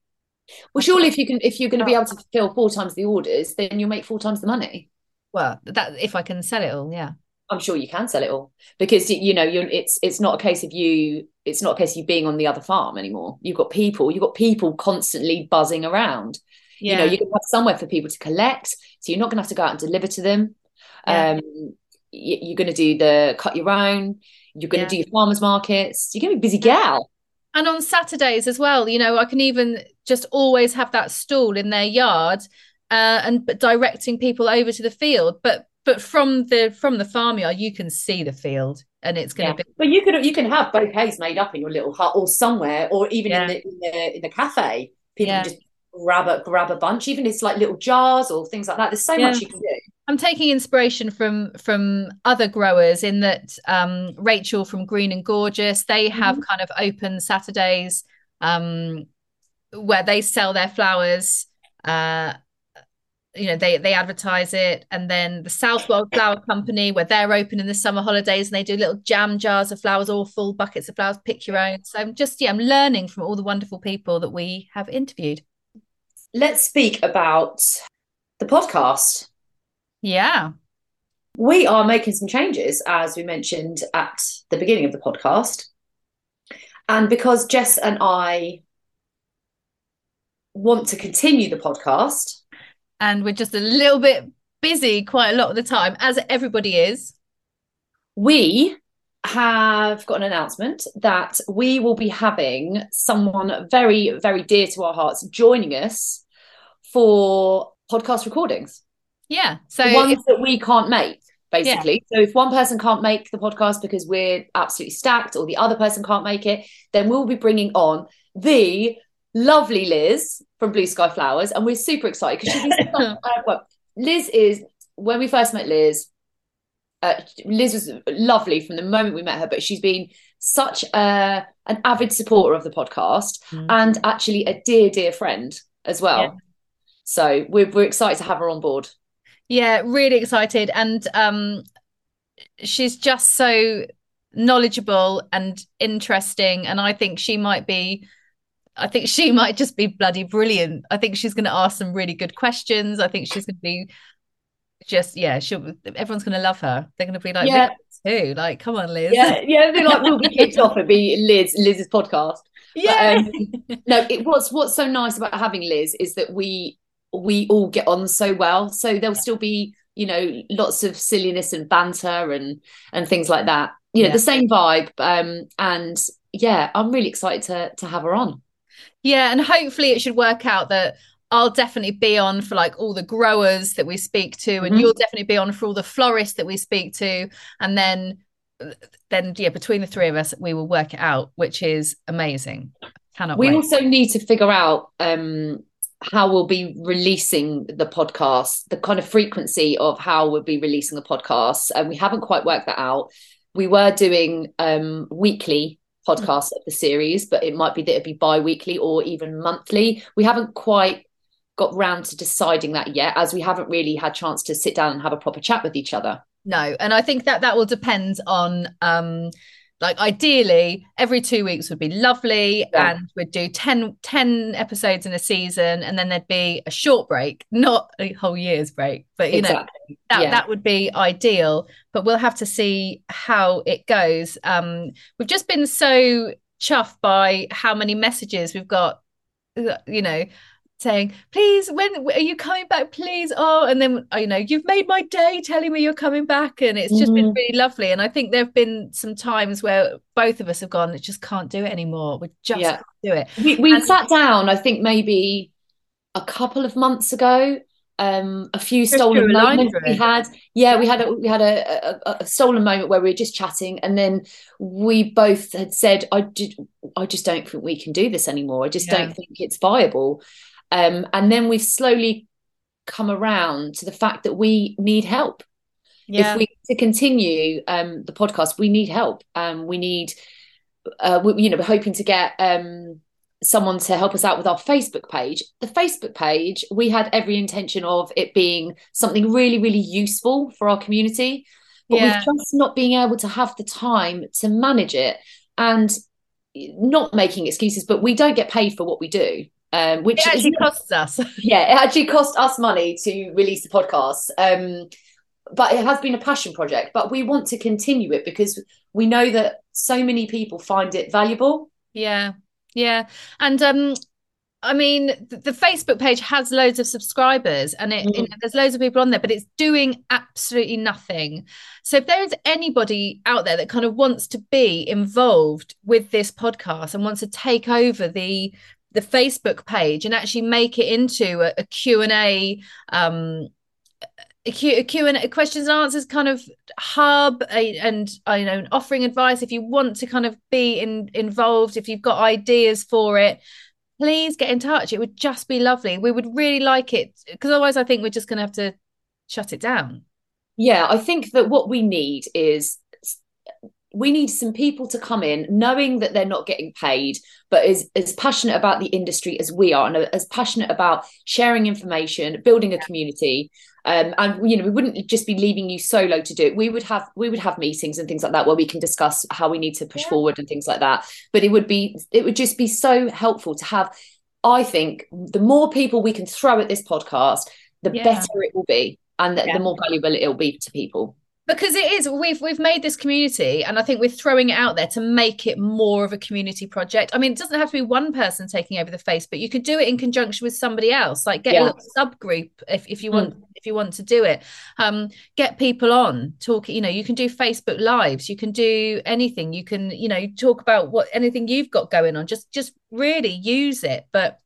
C: Well, surely if you can, if you're going to be able to fulfill four times the orders, then you'll make four times the money.
B: well that if I can sell it all, yeah.
C: I'm sure you can sell it all because you know you're it's it's not a case of you it's not a case of you being on the other farm anymore. You've got people, you've got people constantly buzzing around. You know,
B: Yeah.
C: you can have somewhere for people to collect, so you're not going to have to go out and deliver to them.
B: Yeah.
C: Um, you're going to do the cut your own. You're going
B: Yeah.
C: to do your farmers markets. You're going to be a busy gal.
B: And on Saturdays as well, you know, I can even just always have that stall in their yard, uh, and but directing people over to the field. But but from the from the farmyard, you can see the field, and it's going
C: Yeah.
B: to be
C: But you can you can have bouquets made up in your little hut or somewhere, or even
B: Yeah.
C: in the in the in the cafe. People
B: Yeah.
C: can just grab a grab a bunch, even if it's like little jars or things like that. There's so
B: Yeah.
C: much you can do.
B: I'm taking inspiration from from other growers in that um, Rachel from Green and Gorgeous, they have mm-hmm. kind of open Saturdays um, where they sell their flowers. Uh, you know, they they advertise it, and then the Southwold Flower Company, where they're open in the summer holidays, and they do little jam jars of flowers, all full buckets of flowers. Pick your own. So I'm just yeah, I'm learning from all the wonderful people that we have interviewed.
C: Let's speak about the podcast.
B: Yeah.
C: We are making some changes, as we mentioned at the beginning of the podcast. And because Jess and I want to continue the podcast.
B: And we're just a little bit busy quite a lot of the time, as everybody is.
C: We have got an announcement that we will be having someone very, very dear to our hearts joining us for podcast recordings.
B: Yeah. So
C: the ones that we can't make, basically. Yeah. So if one person can't make the podcast because we're absolutely stacked or the other person can't make it, then we'll be bringing on the lovely Liz from Blue Sky Flowers. And we're super excited because she's uh, well, Liz is when we first met Liz, uh, Liz was lovely from the moment we met her, but she's been such a an avid supporter of the podcast mm. and actually a dear, dear friend as well. Yeah. So we're we're excited to have her on board.
B: Yeah, really excited. And um she's just so knowledgeable and interesting. And I think she might be I think she might just be bloody brilliant. I think she's going to ask some really good questions. I think she's going to be just yeah. She'll everyone's going to love her. They're going to be like yeah. too. Like, come on, Liz.
C: Yeah, yeah. They're like, we'll be kicked off and be Liz Liz's podcast.
B: Yeah. But,
C: um, no, it what's what's so nice about having Liz is that we we all get on so well. So there'll still be you know lots of silliness and banter and and things like that. You know, yeah. the same vibe. Um, and yeah, I'm really excited to to have her on.
B: Yeah, and hopefully it should work out that I'll definitely be on for like all the growers that we speak to, and mm-hmm. you'll definitely be on for all the florists that we speak to, and then then yeah, between the three of us, we will work it out, which is amazing. Cannot.
C: We
B: wait.
C: also need to figure out um how we'll be releasing the podcast, the kind of frequency of how we'll be releasing the podcast, and we haven't quite worked that out. We were doing um weekly podcast of the series, but it might be that it'd be bi-weekly or even monthly. We haven't quite got round to deciding that yet, as we haven't really had chance to sit down and have a proper chat with each other.
B: No, and I think that that will depend on um like ideally every two weeks would be lovely yeah. and we'd do 10, 10 episodes in a season and then there'd be a short break not a whole year's break but you exactly. know that, yeah. that would be ideal but we'll have to see how it goes um we've just been so chuffed by how many messages we've got you know saying, please, when are you coming back? Please. Oh, and then, you know, you've made my day telling me you're coming back. And it's just mm-hmm. been really lovely. And I think there have been some times where both of us have gone, it just can't do it anymore. We just yeah. can't do it.
C: We, we and- sat down, I think maybe a couple of months ago. Um, a few stolen moments we had. Yeah, we had a we had a, a, a, stolen moment where we were just chatting, and then we both had said, "I did, I just don't think we can do this anymore. I just yeah. don't think it's viable." Um, and then we've slowly come around to the fact that we need help. Yeah. If we to continue um, the podcast, we need help. Um, we need, uh, we, you know, we're hoping to get um, someone to help us out with our Facebook page. The Facebook page, we had every intention of it being something really, really useful for our community, but yeah. we've just not being able to have the time to manage it and not making excuses, but we don't get paid for what we do um, which
B: it actually costs us.
C: yeah, it actually cost us money to release the podcast. Um, but it has been a passion project. But we want to continue it because we know that so many people find it valuable.
B: Yeah, yeah, and um, I mean, the, the Facebook page has loads of subscribers, and it, mm. it, there's loads of people on there, but it's doing absolutely nothing. So if there is anybody out there that kind of wants to be involved with this podcast and wants to take over the the Facebook page and actually make it into a, a Q&A um a Q, a Q and a questions and answers kind of hub a, and uh, you know offering advice. If you want to kind of be in, involved if you've got ideas for it please get in touch. It would just be lovely. We would really like it because otherwise I think we're just going to have to shut it down.
C: Yeah i think that what we need is we need some people to come in knowing that they're not getting paid but as, as passionate about the industry as we are and as passionate about sharing information building a community um, and you know we wouldn't just be leaving you solo to do it we would have we would have meetings and things like that where we can discuss how we need to push yeah. forward and things like that but it would be it would just be so helpful to have i think the more people we can throw at this podcast the yeah. better it will be and the, yeah. the more valuable it will be to people
B: because it is we've we've made this community and i think we're throwing it out there to make it more of a community project. I mean it doesn't have to be one person taking over the face but you could do it in conjunction with somebody else. Like get yeah. a little subgroup if, if you want mm. if you want to do it. Um get people on talk you know you can do facebook lives you can do anything. You can you know talk about what anything you've got going on. Just just really use it. But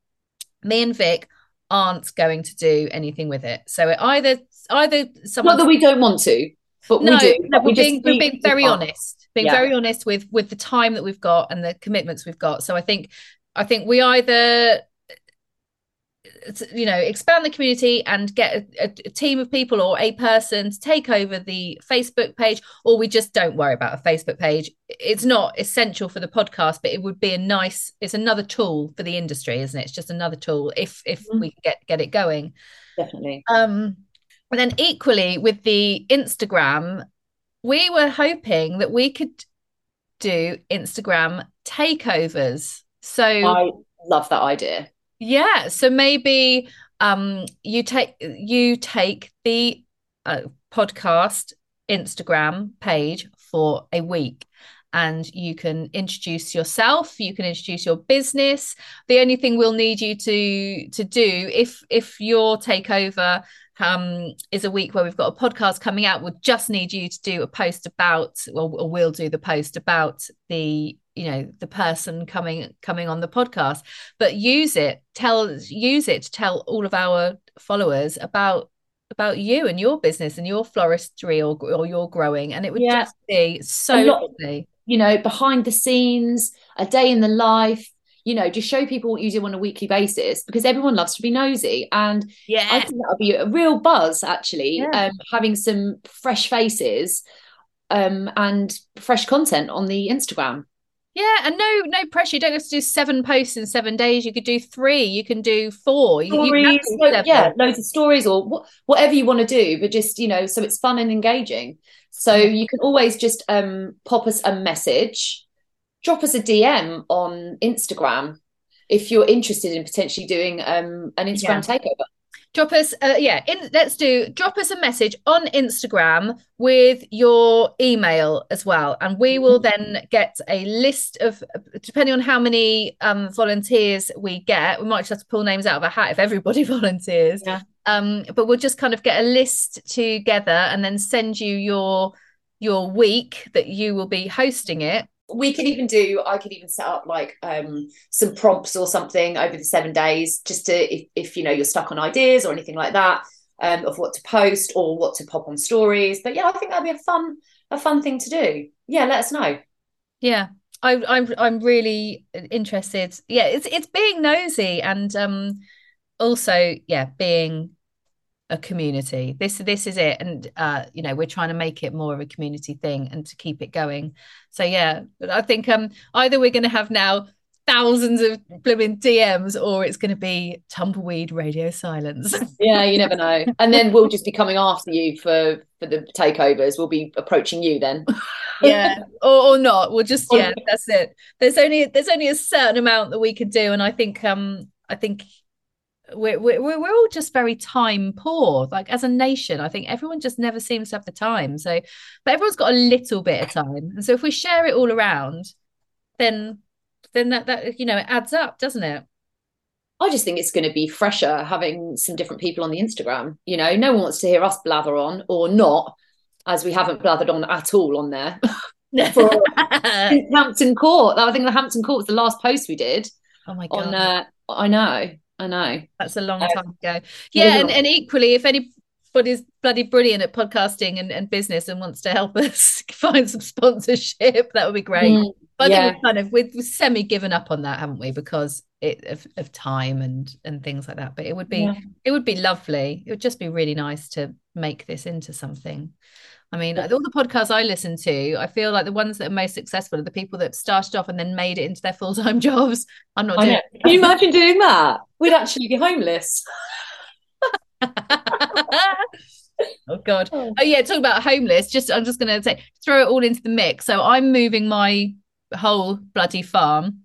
B: me and vic aren't going to do anything with it. So it either either someone
C: not that we don't want to but no, we do.
B: No, we're, we being, we're being very honest, being yeah. very honest with with the time that we've got and the commitments we've got. So I think I think we either you know expand the community and get a, a, team of people or a person to take over the facebook page or we just don't worry about a facebook page it's not essential for the podcast but it would be a nice it's another tool for the industry isn't it it's just another tool if if mm-hmm. we get get it going
C: definitely
B: um and then equally with the Instagram, we were hoping that we could do Instagram takeovers. So
C: I love that idea.
B: Yeah. So maybe um you take you take the uh, podcast Instagram page for a week and you can introduce yourself you can introduce your business the only thing we'll need you to to do if if your takeover um, is a week where we've got a podcast coming out. We'll just need you to do a post about, well, we'll do the post about the you know the person coming coming on the podcast but use it tell use it to tell all of our followers about about you and your business and your floristry or, or your growing and it would yeah. just be so lovely
C: you know behind the scenes a day in the life you know, just show people what you do on a weekly basis because everyone loves to be nosy. And
B: yeah,
C: I think that'll be a real buzz actually, yeah. um, having some fresh faces um, and fresh content on the Instagram.
B: Yeah, and no no pressure. You don't have to do seven posts in seven days. You could do three. You can do four.
C: Stories, do yeah, loads of stories or wh- whatever you want to do, but just you know, so it's fun and engaging. So you can always just um, pop us a message drop us a DM on Instagram if you're interested in potentially doing um, an Instagram yeah. takeover.
B: Drop us, uh, yeah. In, let's do. Drop us a message on Instagram with your email as well, and we will mm-hmm. then get a list of, depending on how many um, volunteers we get. We might just have to pull names out of a hat if everybody volunteers.
C: Yeah.
B: Um, but we'll just kind of get a list together and then send you your your week that you will be hosting it
C: we could even do i could even set up like um some prompts or something over the seven days just to if, if you know you're stuck on ideas or anything like that um of what to post or what to pop on stories. But yeah i think that'd be a fun a fun thing to do. Yeah let us know.
B: Yeah. I, I'm I'm really interested. Yeah, it's it's being nosy and um also yeah being a community. This this is it and uh you know we're trying to make it more of a community thing and to keep it going. So yeah but i think um either we're going to have now thousands of blooming dms or it's going to be tumbleweed radio silence.
C: Yeah you never know. And then we'll just be coming after you for for the takeovers. We'll be approaching you then.
B: Yeah or, or not. We'll just yeah that's it. There's only there's only a certain amount that we could do and i think um i think we're, we're, we're all just very time poor like as a nation i think everyone just never seems to have the time so but everyone's got a little bit of time and so if we share it all around then then that that you know it adds up doesn't it
C: I just think it's going to be fresher having some different people on the Instagram. You know, no one wants to hear us blather on or not, as we haven't blathered on at all on there. For Hampton Court, I think the Hampton Court was the last post we did.
B: Oh my god!
C: On, uh, I know. I know.
B: That's a long um, time ago. Yeah, and, and equally, if anybody's bloody brilliant at podcasting and, and business and wants to help us find some sponsorship, that would be great. Mm. But I
C: Yeah.
B: think we've kind of we've, we've semi given up on that, haven't we? Because it of, of time and and things like that. But it would be
C: Yeah.
B: it would be lovely. It would just be really nice to make this into something. I mean, all the podcasts I listen to, I feel like the ones that are most successful are the people that started off and then made it into their full time jobs. I'm not doing.
C: Can you imagine doing that? We'd actually be homeless.
B: oh god
C: Oh.
B: oh yeah talk about homeless just i'm just gonna say throw it all into the mix so i'm moving my whole bloody farm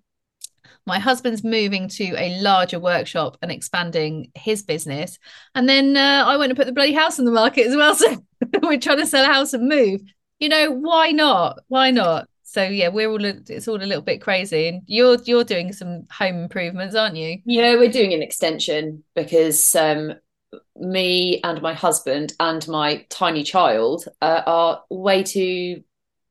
B: my husband's moving to a larger workshop and expanding his business. And then uh, i went and put the bloody house on the market as well. So we're trying to sell a house and move. You know why not? Why not? So yeah we're all it's all a little bit crazy. And you're you're doing some home improvements aren't you?
C: Yeah, we're doing an extension because um, me and my husband and my tiny child uh, are way too.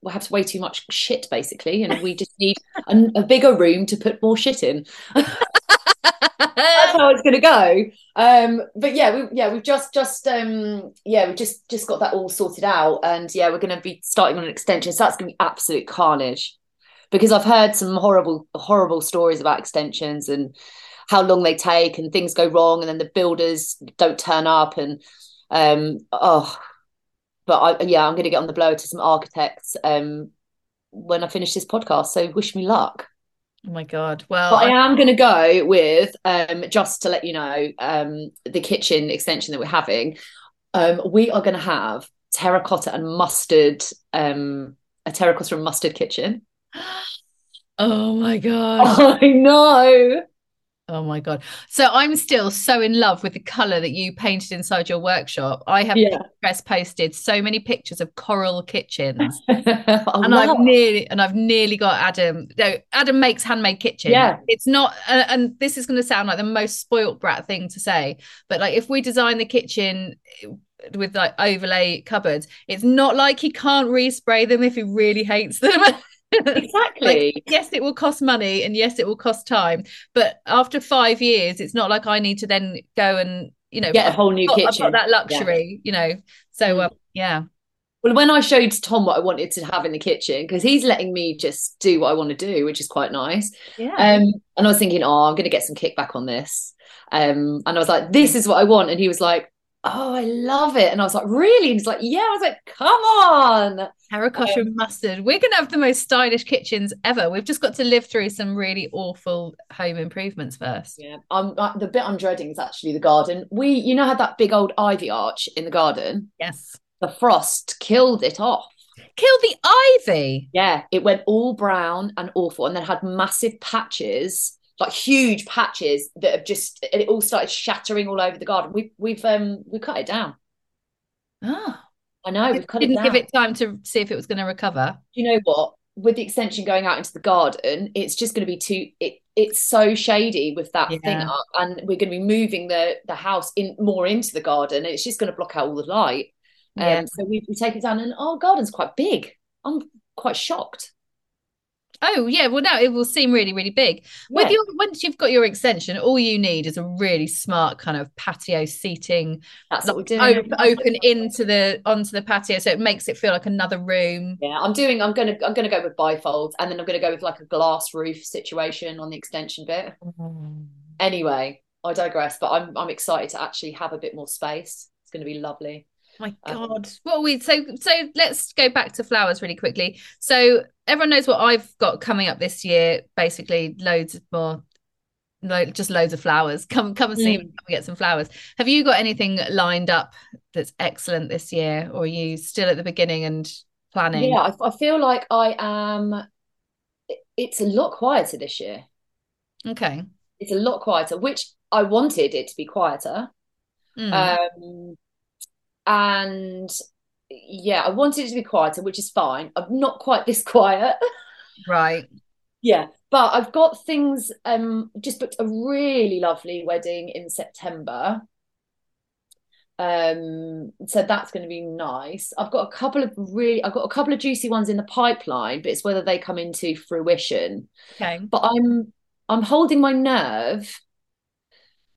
C: We have way too much shit, basically, and we just need a, a bigger room to put more shit in. That's how it's going to go. Um, but yeah, we, yeah, we've just, just, um, yeah, we've just, just got that all sorted out, and yeah, we're going to be starting on an extension. So that's going to be absolute carnage, because I've heard some horrible, horrible stories about extensions and how long they take, and things go wrong, and then the builders don't turn up, and um, oh, but I, yeah, I'm going to get on the blower to some architects um when I finish this podcast. So wish me luck.
B: oh my god well
C: But I am going to go with um, just to let you know um, the kitchen extension that we're having. Um, we are going to have terracotta and mustard, um, a terracotta and mustard kitchen.
B: oh my god!
C: I know.
B: Oh my God. So I'm still so in love with the color that you painted inside your workshop. I have
C: Yeah.
B: press posted so many pictures of coral kitchens.
C: I
B: And I've nearly and I've nearly got Adam. No, Adam makes handmade kitchen.
C: Yeah.
B: It's not uh, and this is going to sound like the most spoilt brat thing to say, but like if we design the kitchen with like overlay cupboards, it's not like he can't respray them if he really hates them.
C: exactly.
B: Like, yes, it will cost money and yes, it will cost time. But after five years, it's not like I need to then go and, you know,
C: Get a
B: I've
C: whole new
B: got, I've
C: kitchen.
B: got that luxury, you know. So,
C: Mm.
B: uh, yeah.
C: Well, when I showed Tom what I wanted to have in the kitchen, because he's letting me just do what I want to do, which is quite nice.
B: Yeah.
C: Um, and I was thinking, oh, I'm going to get some kickback on this. Um, and I was like, this is what I want. And he was like, oh, I love it. And I was like, really? And he's like, yeah. I was like, come on.
B: Terracotta and mustard. We're going to have the most stylish kitchens ever. We've just got to live through some really awful home improvements first.
C: Yeah, I'm uh, the bit I'm dreading is actually the garden. We, you know, had that big old ivy arch in the garden.
B: Yes.
C: The frost killed it off.
B: Killed the ivy.
C: Yeah, it went all brown and awful, and then had massive patches, like huge patches that have just it all started shattering all over the garden. We've we've um we cut it down.
B: Oh.
C: I know we've cut it
B: Didn't give it time to see if it was going to recover.
C: you know what? With the extension going out into the garden, it's just going to be too. It it's so shady with that thing up, and we're going to be moving the the house in more into the garden. And it's just going to block out all the light. Um,
B: Yeah.
C: so we, we take it down, and our garden's quite big. I'm quite shocked.
B: Oh yeah, well now it will seem really, really big. With your once you've got your extension, all you need is a really smart kind of patio seating,
C: That's what we're
B: like,
C: doing.
B: op- open into the onto the patio, so it makes it feel like another room.
C: Yeah, I'm doing. I'm gonna. I'm gonna go with bifolds, and then I'm gonna go with like a glass roof situation on the extension bit. Mm. Anyway, I digress. But I'm I'm excited to actually have a bit more space. It's gonna be lovely.
B: My
C: Um,
B: God. Well, we so so let's go back to flowers really quickly. So everyone knows what I've got coming up this year. Basically, loads more, lo- just loads of flowers. Come come and see me.
C: Mm.
B: Come and get some flowers. Have you got anything lined up that's excellent this year, or are you still at the beginning and planning?
C: Yeah, I, I feel like I am. It's a lot quieter this year.
B: Okay.
C: It's a lot quieter, which I wanted it to be quieter.
B: Mm.
C: Um, and yeah, I wanted it to be quieter, which is fine. I'm not quite this quiet.
B: right.
C: Yeah, but I've got things. Um, just booked a really lovely wedding in September. Um, so that's going to be nice. I've got a couple of really, I've got a couple of juicy ones in the pipeline, but it's whether they come into fruition.
B: Okay.
C: But I'm, I'm holding my nerve.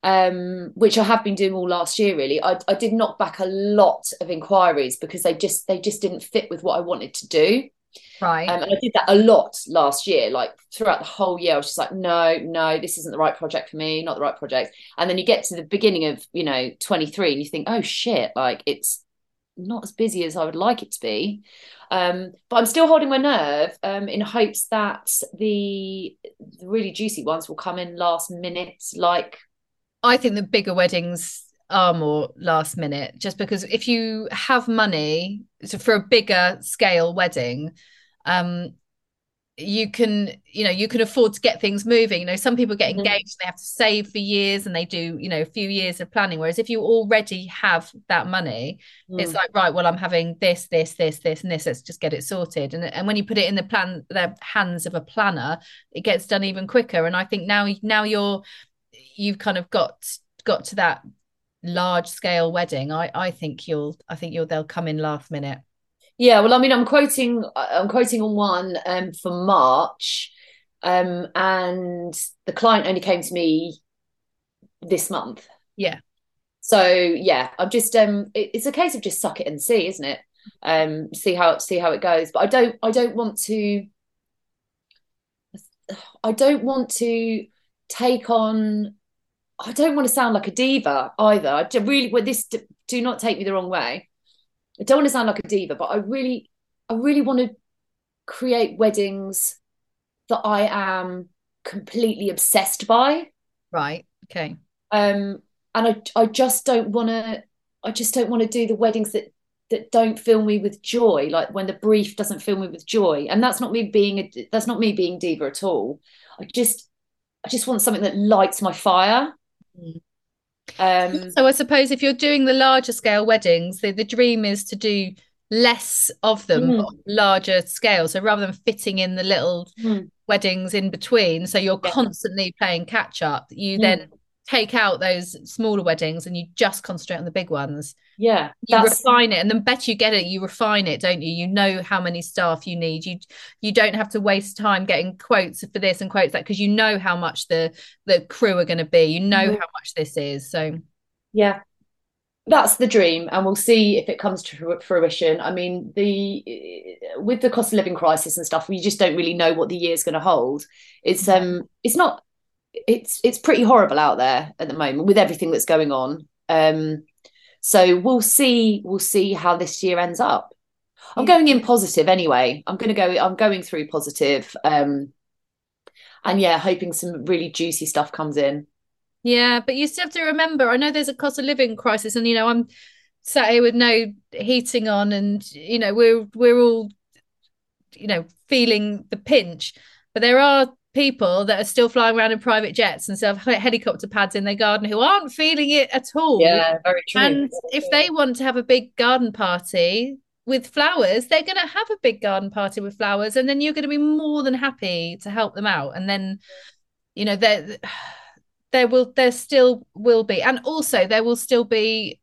C: Um, which I have been doing all last year. Really, I I did knock back a lot of inquiries because they just they just didn't fit with what I wanted to do.
B: Right.
C: Um, and I did that a lot last year, like throughout the whole year. I was just like, no, no, this isn't the right project for me, not the right project. And then you get to the beginning of, you know, 23 and you think, oh shit, like it's not as busy as I would like it to be. Um, but I'm still holding my nerve um, in hopes that the, the really juicy ones will come in last minute, like
B: I think the bigger weddings are more last minute just because if you have money for a bigger scale wedding um you can you know you can afford to get things moving you know some people get engaged mm. they have to save for years and they do you know a few years of planning whereas if you already have that money mm. it's like right well i'm having this this this this and this let's just get it sorted and, and when you put it in the plan the hands of a planner it gets done even quicker and i think now now you're you've kind of got got to that large scale wedding i i think you'll i think you'll they'll come in last minute.
C: Yeah well i mean i'm quoting i'm quoting on one um for march um and the client only came to me this month.
B: Yeah.
C: So yeah i'm just um it, it's a case of just suck it and see isn't it? Um see how see how it goes. But i don't i don't want to i don't want to take on I don't want to sound like a diva either. I really, well, this do not take me the wrong way. I don't want to sound like a diva, but I really, I really want to create weddings that I am completely obsessed by.
B: Right. Okay.
C: Um, and I, I just don't want to. I just don't want to do the weddings that that don't fill me with joy. Like when the brief doesn't fill me with joy, and that's not me being a. That's not me being diva at all. I just, I just want something that lights my fire.
B: Um, so I suppose if you're doing the larger scale weddings, the, the dream is to do less of them, mm. larger scale. So rather than fitting in the little mm. weddings in between, so you're yeah. constantly playing catch up, you mm. then take out those smaller weddings and you just concentrate on the big ones.
C: Yeah.
B: You refine it and then better you get it, you refine it, don't you? You know how many staff you need. You you don't have to waste time getting quotes for this and quotes that because you know how much the the crew are going to be. You know mm-hmm. how much this is. So
C: yeah. That's the dream, and we'll see if it comes to fruition. I mean, the with the cost of living crisis and stuff, we just don't really know what the year's going to hold. It's um, it's not it's it's pretty horrible out there at the moment with everything that's going on. Um, so we'll see we'll see how this year ends up. I'm going in positive anyway. I'm going to go. I'm going through positive, um, and yeah, hoping some really juicy stuff comes in.
B: Yeah, but you still have to remember. I know there's a cost of living crisis, and you know I'm sat here with no heating on, and you know we're we're all you know feeling the pinch. But there are people that are still flying around in private jets and still have helicopter pads in their garden who aren't feeling it at all.
C: Yeah, very true.
B: And if they want to have a big garden party with flowers, they're going to have a big garden party with flowers, and then you're going to be more than happy to help them out. And then, you know, there, there will, there still will be, and also there will still be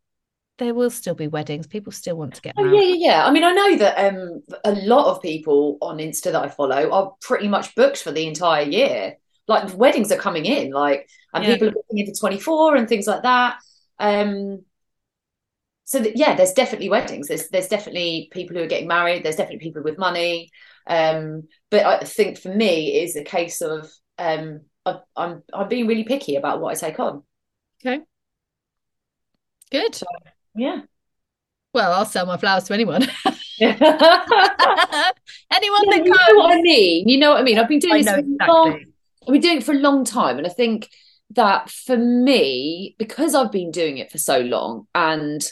B: there will still be weddings. People still want to get married.
C: Oh, yeah, yeah, yeah. I mean, I know that um, a lot of people on Insta that I follow are pretty much booked for the entire year. Like weddings are coming in, like, and yeah. people are booking in for 24 and things like that. Um, so that, yeah, there's definitely weddings. There's there's definitely people who are getting married. There's definitely people with money. Um, but I think for me, it is a case of um, I, I'm I'm being really picky about what I take on.
B: Okay. Good. So,
C: yeah.
B: Well, I'll sell my flowers to anyone. anyone
C: yeah,
B: that
C: you know what I mean. You know what I mean. I've been doing this for exactly. long. I've been doing it for a long time, and I think that for me, because I've been doing it for so long, and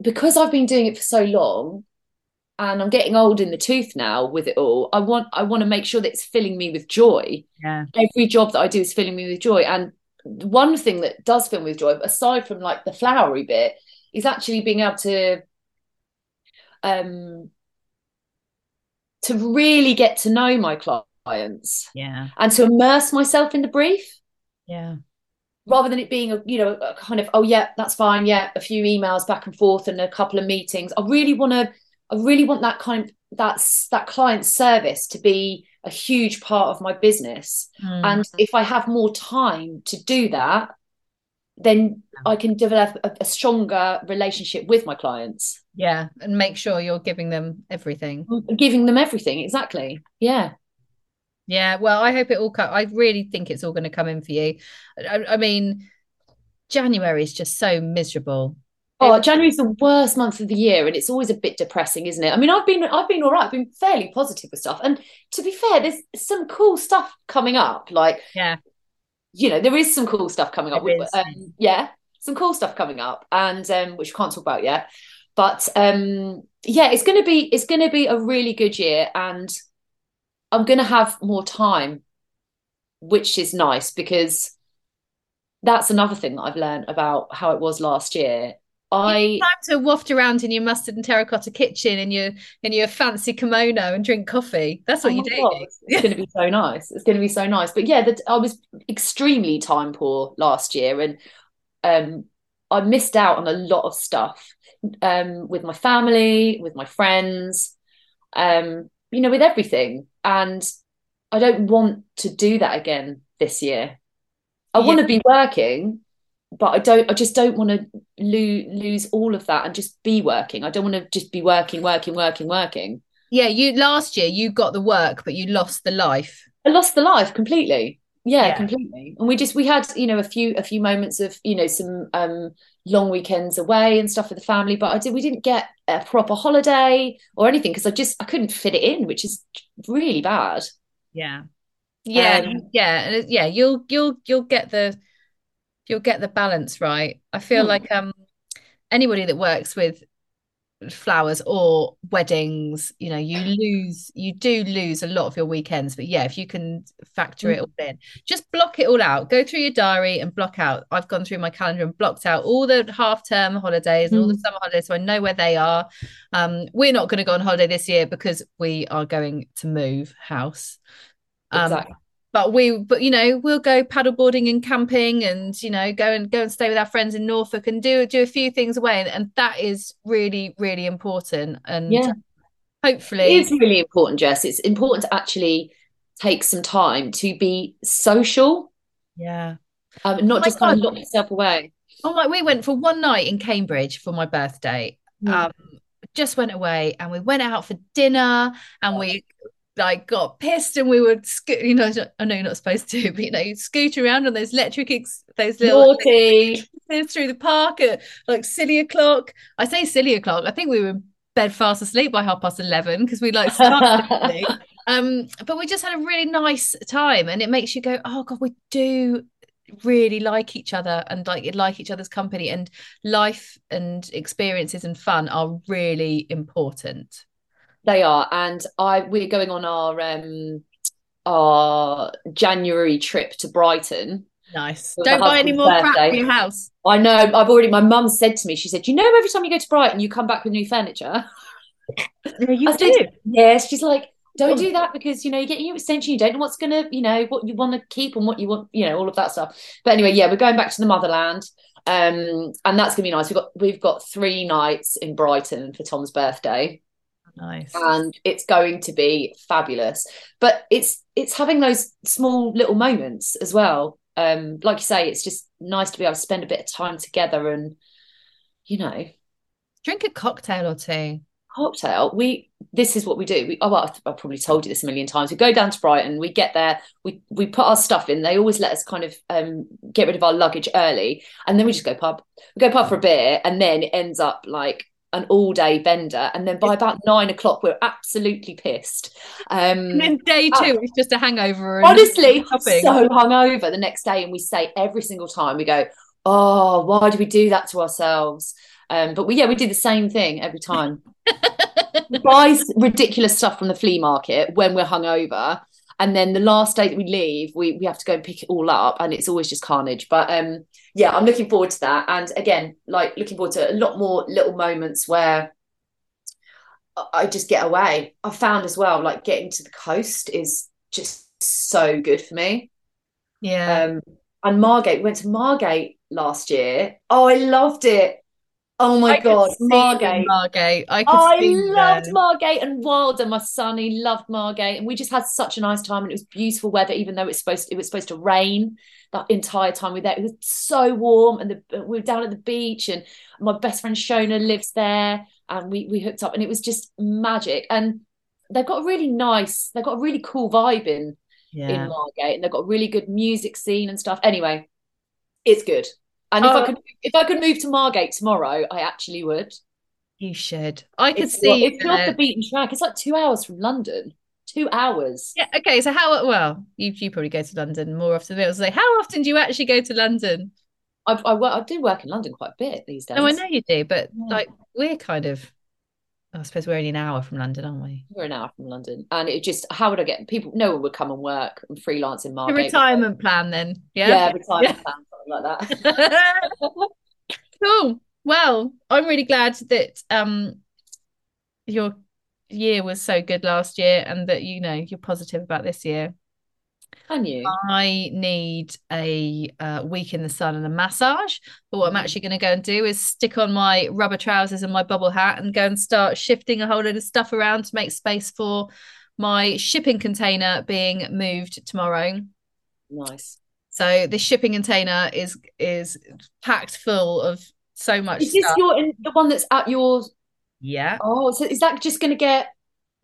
C: because I've been doing it for so long, and I'm getting old in the tooth now with it all. I want I want to make sure that it's filling me with joy.
B: Yeah.
C: Every job that I do is filling me with joy, and one thing that does fill me with joy, aside from like the flowery bit, is actually being able to um to really get to know my clients.
B: Yeah.
C: And to immerse myself in the brief.
B: Yeah.
C: Rather than it being a, you know, a kind of, oh yeah, that's fine. Yeah, a few emails back and forth and a couple of meetings. I really want to, I really want that kind of that's that client service to be a huge part of my business. Mm. And if I have more time to do that, then I can develop a, a stronger relationship with my clients.
B: Yeah, and make sure you're giving them everything.
C: Giving them everything, exactly. Yeah.
B: Yeah, well, I hope it all. Co- I really think it's all going to come in for you. I, I mean, January is just so miserable.
C: Oh, January's the worst month of the year, and it's always a bit depressing, isn't it? I mean, I've been I've been all right. I've been fairly positive with stuff, and to be fair, there's some cool stuff coming up. Like,
B: yeah,
C: you know, there is some cool stuff coming up. Um, yeah, some cool stuff coming up, and um, which we can't talk about yet. But um, yeah, it's gonna be it's gonna be a really good year, and I'm gonna have more time, which is nice because that's another thing that I've learned about how it was last year I
B: time to waft around in your mustard and terracotta kitchen in your in your fancy kimono and drink coffee. That's what oh you do. God,
C: it's going to be so nice. It's going to be so nice. But yeah, that I was extremely time poor last year, and um, I missed out on a lot of stuff um, with my family, with my friends, um, you know, with everything. And I don't want to do that again this year. I yeah. want to be working, but I don't I just don't want to lose lose all of that and just be working. I don't want to just be working, working, working, working.
B: Yeah, you last year you got the work, but you lost the life.
C: I lost the life completely. Yeah, yeah, completely. And we just we had, you know, a few a few moments of, you know, some um long weekends away and stuff with the family, but I did we didn't get a proper holiday or anything because I just I couldn't fit it in, which is really bad.
B: Yeah. Yeah, um, yeah, yeah. You'll you'll you'll get the you'll get the balance right. I feel mm. like um anybody that works with flowers or weddings you know you lose you do lose a lot of your weekends but yeah if you can factor it all in just block it all out go through your diary and block out i've gone through my calendar and blocked out all the half term holidays and all the mm. summer holidays so i know where they are um we're not going to go on holiday this year because we are going to move house
C: um exactly
B: but we but you know we'll go paddleboarding and camping and you know go and go and stay with our friends in Norfolk and do do a few things away. And, and that is really really important. And
C: yeah.
B: hopefully
C: it's really important Jess. It's important to actually take some time to be social.
B: Yeah.
C: Um, not oh just kind of lock yourself away.
B: Oh my we went for one night in Cambridge for my birthday. Mm. um just went away and we went out for dinner and we like got pissed and we would sco- you know I know you're not supposed to but you know scoot around on those electric ex- those little
C: naughty.
B: through the park at like silly o'clock. I say silly o'clock. I think we were in bed fast asleep by half past 11 because we like um but we just had a really nice time and it makes you go oh god we do really like each other and like you like each other's company and life and experiences and fun are really important
C: they are, and I we're going on our um our January trip to Brighton.
B: Nice. Don't buy any more birthday. crap for your house.
C: I know. I've already. My mum said to me, she said, "You know, every time you go to Brighton, you come back with new furniture."
B: Yeah, you I do. Said,
C: yes. She's like, don't do that because you know you get new extension. You don't know what's gonna, you know, what you want to keep and what you want, you know, all of that stuff. But anyway, yeah, we're going back to the motherland, um, and that's gonna be nice. We've got we've got three nights in Brighton for Tom's birthday.
B: Nice.
C: And it's going to be fabulous. But it's it's having those small little moments as well. Um, like you say, it's just nice to be able to spend a bit of time together and, you know,
B: drink a cocktail or two.
C: Cocktail. We this is what we do. We, oh, well, I've, I've probably told you this a million times. We go down to Brighton. We get there. We we put our stuff in. They always let us kind of um, get rid of our luggage early, and then we just go pub. We go pub for a beer, and then it ends up like an all day bender and then by about nine o'clock we're absolutely pissed. Um
B: and then day two uh, it's just a hangover
C: honestly so hungover the next day and we say every single time we go oh why do we do that to ourselves? Um but we yeah we do the same thing every time. We buy ridiculous stuff from the flea market when we're hungover and then the last day that we leave we we have to go and pick it all up and it's always just carnage. But um yeah i'm looking forward to that. And again like looking forward to a lot more little moments where i just get away. I found as well like getting to the coast is just so good for me.
B: Yeah.
C: Um and margate we went to margate last year. Oh i loved it Oh my
B: I
C: god,
B: see you in
C: Margate.
B: Margate. I could
C: I loved
B: there.
C: Margate and Wilder, my son. He loved Margate, and we just had such a nice time. And it was beautiful weather, even though it's supposed it was supposed to rain that entire time we were there. It was so warm, and the, uh, we were down at the beach, and my best friend Shona lives there, and we we hooked up, and it was just magic. And they've got a really nice, they've got a really cool vibe in
B: Yeah.
C: in Margate, and they've got a really good music scene and stuff. Anyway, it's good. And if
B: Oh.
C: I could, if I could move to Margate tomorrow, I actually would.
B: You should. I could
C: It's,
B: see
C: it's
B: there.
C: the beaten track. It's like two hours from London. Two hours.
B: Yeah, okay. So how well, you you probably go to London more often than I was like, how often do you actually go to London?
C: I, I, wo- I do work in London quite a bit these oh, days.
B: No, I know you do, but
C: Yeah.
B: like we're kind of I suppose we're only an hour from London, aren't we?
C: We're an hour from London, and it just how would I get people? No one would come and work and freelance in
B: A
C: Margate.
B: retirement plan then.
C: yeah,
B: Yeah.
C: retirement
B: Yeah.
C: plan, like that.
B: cool. Well, I'm really glad that um your year was so good last year and that you know you're positive about this year.
C: and you?
B: I need a uh, week in the sun and a massage. But what I'm
C: Mhm.
B: actually going to go and do is stick on my rubber trousers and my bubble hat and go and start shifting a whole load of stuff around to make space for my shipping container being moved tomorrow.
C: Nice.
B: So this shipping container is is packed full of so much
C: Is this
B: stuff.
C: your in, the one that's at your?
B: Yeah,
C: Oh, so is that just going to get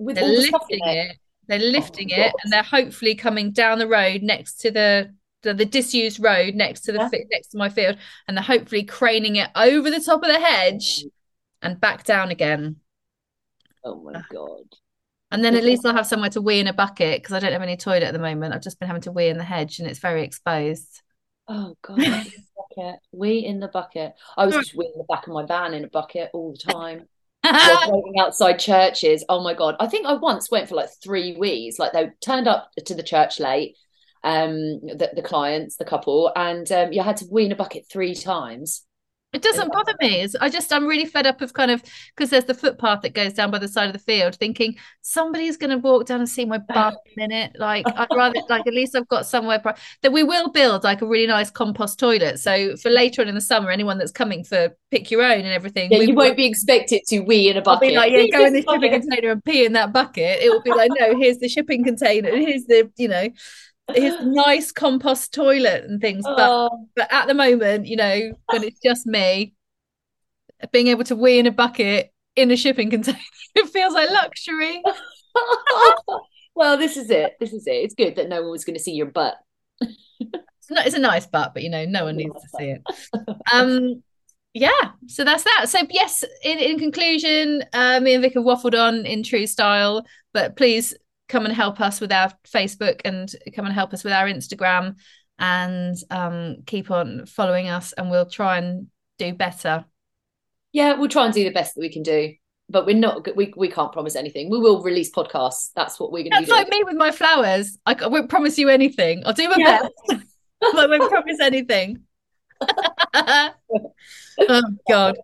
C: with
B: they're
C: all the
B: lifting
C: it?
B: it. They're oh, lifting
C: my
B: it, and they're hopefully coming down the road next to the the, the disused road next to the
C: Yeah.
B: fi- next to my field, and they're hopefully craning it over the top of the hedge oh. and back down again.
C: Oh my god.
B: And then at least I'll have somewhere to wee in a bucket because I don't have any toilet at the moment. I've just been having to wee in the hedge, and it's very exposed.
C: Oh god. we in the bucket. We in the bucket. I was just weeing the back of my van in a bucket all the time. Waiting outside churches. Oh my god! I think I once went for like three wees. Like they turned up to the church late, um, the, the clients, the couple, and um, you had to wee in a bucket three times.
B: It doesn't bother me. It's, I just I'm really fed up of kind of because there's the footpath that goes down by the side of the field, thinking somebody's going to walk down and see my bum in it. Like I'd rather like at least I've got somewhere pri- that we will build like a really nice compost toilet. So for later on in the summer, anyone that's coming for pick your own and everything,
C: Yeah,
B: we
C: you
B: will-
C: won't be expected to wee in a
B: I'll
C: bucket.
B: be like, yeah, go in this
C: Bucket.
B: shipping container and pee in that bucket. It will be like, no, here's the shipping container, and here's the, you know, the nice compost toilet and things. But
C: Oh,
B: but at the moment, you know, when it's just me, being able to wee in a bucket in a shipping container, it feels like luxury.
C: well, this is it. This is it. It's good that no one was going to see your butt.
B: It's not- it's a nice butt, but you know, no one needs to see it. Um, yeah, so that's that. So yes, in, in conclusion, uh, me and Vic have waffled on in true style, but please come and help us with our Facebook and come and help us with our Instagram and um, keep on following us and we'll try and do better.
C: Yeah, we'll try and do the best that we can do, but we're not. We we can't promise anything. We will release podcasts. That's what we're going to
B: That's
C: do.
B: like me with my flowers. I won't promise you anything. I'll do my
C: Yeah.
B: best, but I won't promise anything. oh God.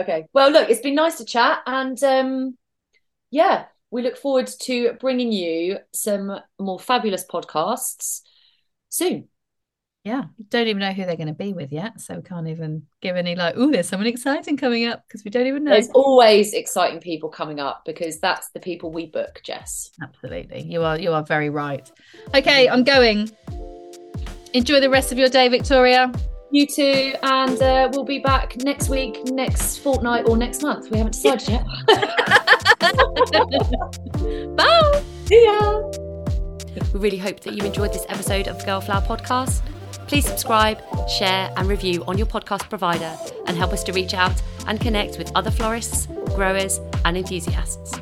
C: Okay. Well, look, it's been nice to chat, and um, yeah, we look forward to bringing you some more fabulous podcasts soon.
B: Yeah, don't even know who they're going to be with yet, so we can't even give any like, oh, there's someone exciting coming up because we don't even know.
C: There's always exciting people coming up because that's the people we book, Jess.
B: Absolutely, you are you are very right. Okay, I'm going. Enjoy the rest of your day, Victoria.
C: You too, and uh, we'll be back next week, next fortnight, or next month. We haven't decided yet.
B: Bye.
C: See ya.
D: We really hope that you enjoyed this episode of the Girlflower podcast. Please subscribe, share, and review on your podcast provider and help us to reach out and connect with other florists, growers, and enthusiasts.